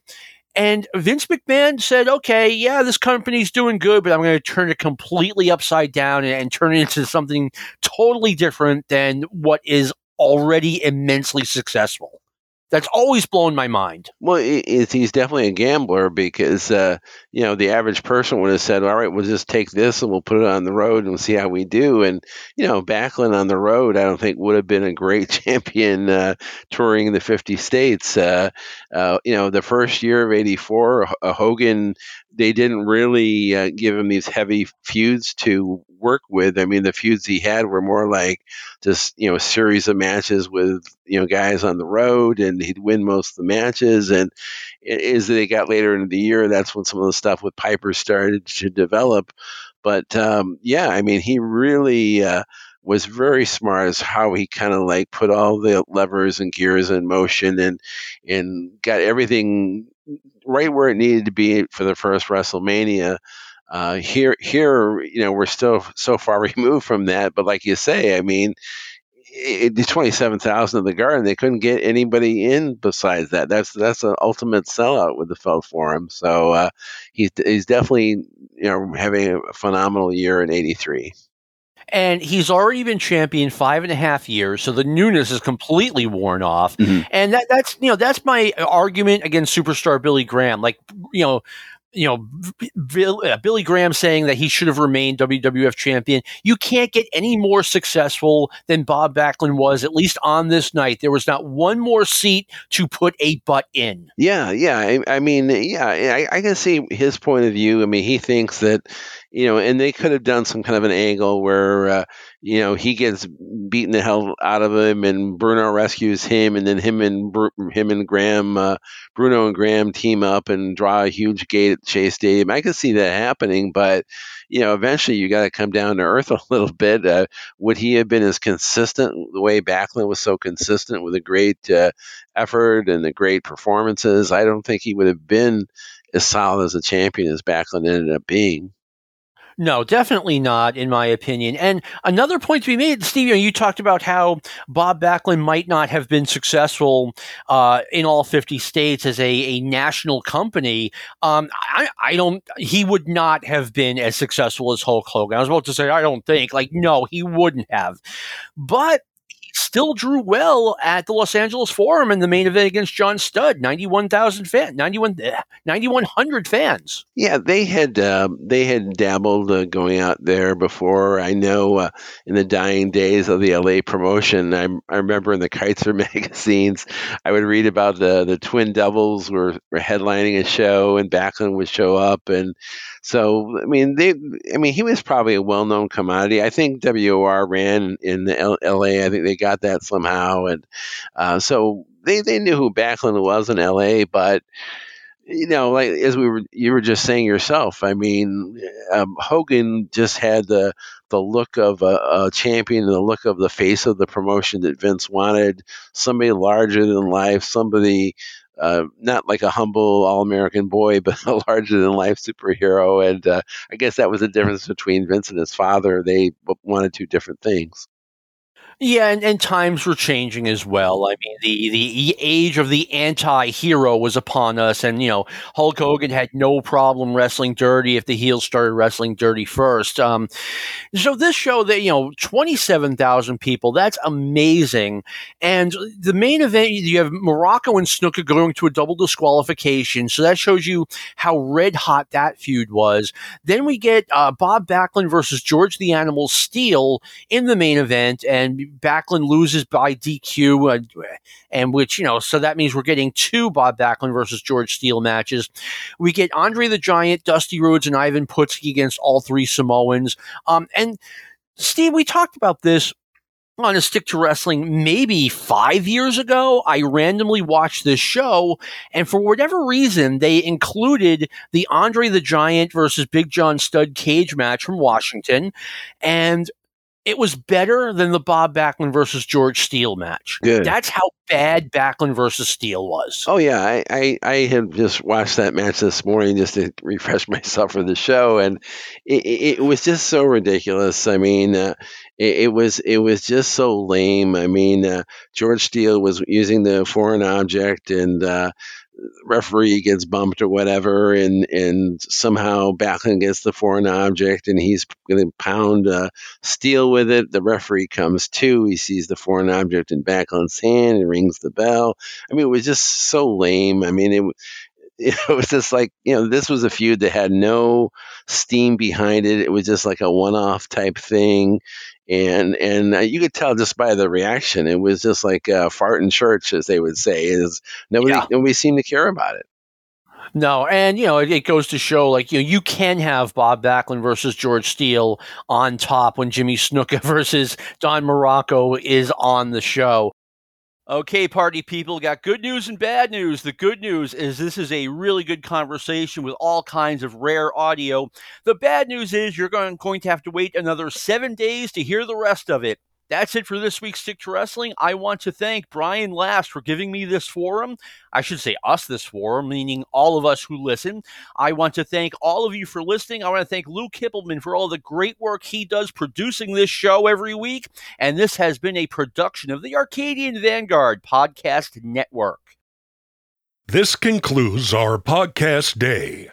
And Vince McMahon said, okay, yeah, this company's doing good, but I'm going to turn it completely upside down and, and turn it into something totally different than what is already immensely successful. That's always blown my mind. Well, he's definitely a gambler because uh, you know the average person would have said, "All right, we'll just take this and we'll put it on the road and we'll see how we do." And you know, Backlund on the road, I don't think would have been a great [laughs] champion uh, touring the 50 states. Uh, uh you know, the first year of '84, Hogan they didn't really uh, give him these heavy feuds to work with. I mean, the feuds he had were more like just you know a series of matches with you know guys on the road, and he'd win most of the matches. And as they got later into the year, that's when some of the stuff with Piper started to develop. But um, yeah, I mean, he really. Uh, was very smart as how he kind of like put all the levers and gears in motion and and got everything right where it needed to be for the first WrestleMania. Uh, here, here, you know, we're still so far [laughs] removed from that. But like you say, I mean, it, the twenty-seven thousand of the Garden, they couldn't get anybody in besides that. That's that's an ultimate sellout with the Felt Forum. So uh, he's he's definitely you know having a phenomenal year in '83 and he's already been champion five and a half years, so the newness is completely worn off. Mm-hmm. And that, that's you know that's my argument against superstar Billy Graham. Like you know, you know, Bill, uh, Billy Graham saying that he should have remained WWF champion. You can't get any more successful than Bob Backlund was, at least on this night. There was not one more seat to put a butt in. Yeah, yeah. I, I mean, yeah, I, I, can see his point of view. I mean, he thinks that, you know, and they could have done some kind of an angle where, uh, you know, he gets beaten the hell out of him, and Bruno rescues him, and then him and him and Graham, uh, Bruno and Graham team up and draw a huge gate at Shea Stadium. I could see that happening, but you know, eventually you got to come down to earth [laughs] a little bit. Uh, would he have been as consistent the way Backlund was so consistent with a great uh, effort and the great performances? I don't think he would have been as solid as a champion as Backlund ended up being. No, definitely not, in my opinion. And another point to be made, Steve, you, know, you talked about how Bob Backlund might not have been successful uh, in all 50 states as a, a national company. Um, I, I, don't, he would not have been as successful as Hulk Hogan. I was about to say, I don't think. Like, no, he wouldn't have. But still drew well at the Los Angeles Forum in the main event against John Studd, 91,000 fans, 91, 9,100 fans. Yeah, they had uh, they had dabbled uh, going out there before. I know uh, in the dying days of the LA promotion, I, I remember in the Kaiser [laughs] magazines, I would read about the the Twin Devils were, were headlining a show and Backlund would show up and so I mean, they, I mean, he was probably a well-known commodity. I think WOR ran in the L- L.A. I think they got that somehow, and uh, so they they knew who Backlund was in L.A. But you know, like as we were, you were just saying yourself. I mean, um, Hogan just had the the look of a, a, champion and the look of the face of the promotion that Vince wanted. Somebody larger than life, somebody uh, not like a humble all American boy, [laughs] but a larger than life superhero. And uh, I guess that was the difference between Vince and his father. They wanted two different things. Yeah, and, and times were changing as well. I mean, the, the age of the anti-hero was upon us, and you know, Hulk Hogan had no problem wrestling dirty if the heels started wrestling dirty first. Um, so this show that you know, twenty-seven thousand people, that's amazing. And the main event, you have Muraco and Snuka going to a double disqualification, so that shows you how red hot that feud was. Then we get uh, Bob Backlund versus George the Animal Steele in the main event, and Backlund loses by DQ, uh, and which, you know, so that means we're getting two Bob Backlund versus George Steele matches. We get Andre the Giant, Dusty Rhodes, and Ivan Putski against all three Samoans. Um, and Steve, we talked about this on a stick to wrestling maybe five years ago. I randomly watched this show, and for whatever reason, they included the Andre the Giant versus Big John Studd cage match from Washington. And it was better than the Bob Backlund versus George Steele match. Good. That's how bad Backlund versus Steele was. Oh yeah, I, I, I have just watched that match this morning just to refresh [laughs] myself for the show, and it, it, it was just so ridiculous. I mean, uh, it, it, was it was just so lame. I mean, uh, George Steele was using the foreign object and. Uh, referee gets bumped or whatever, and and somehow Backlund gets the foreign object, and he's going to pound uh, Steele with it. The referee comes to, he sees the foreign object in Backlund's hand, and rings the bell. I mean, it was just so lame. I mean, it [laughs] it was just like you know this was a feud that had no steam behind it it was just like a one-off type thing and and uh, you could tell just by the reaction it was just like uh, fart in church as they would say is nobody Yeah. nobody seemed to care about it No, and you know it, it goes to show like you know you can have Bob Backlund versus George Steele on top when Jimmy Snuka [laughs] versus Don Muraco is on the show. Okay, party people, got good news and bad news. The good news is this is a really good conversation with all kinds of rare audio. The bad news is you're going, to have to wait another seven days to hear the rest of it. That's it for this week's Stick to Wrestling. I want to thank Brian Last for giving me this forum. I should say us this forum, meaning all of us who listen. I want to thank all of you for listening. I want to thank Lou Kippelman for all the great work he does producing this show every week. And this has been a production of the Arcadian Vanguard Podcast Network. This concludes our podcast day.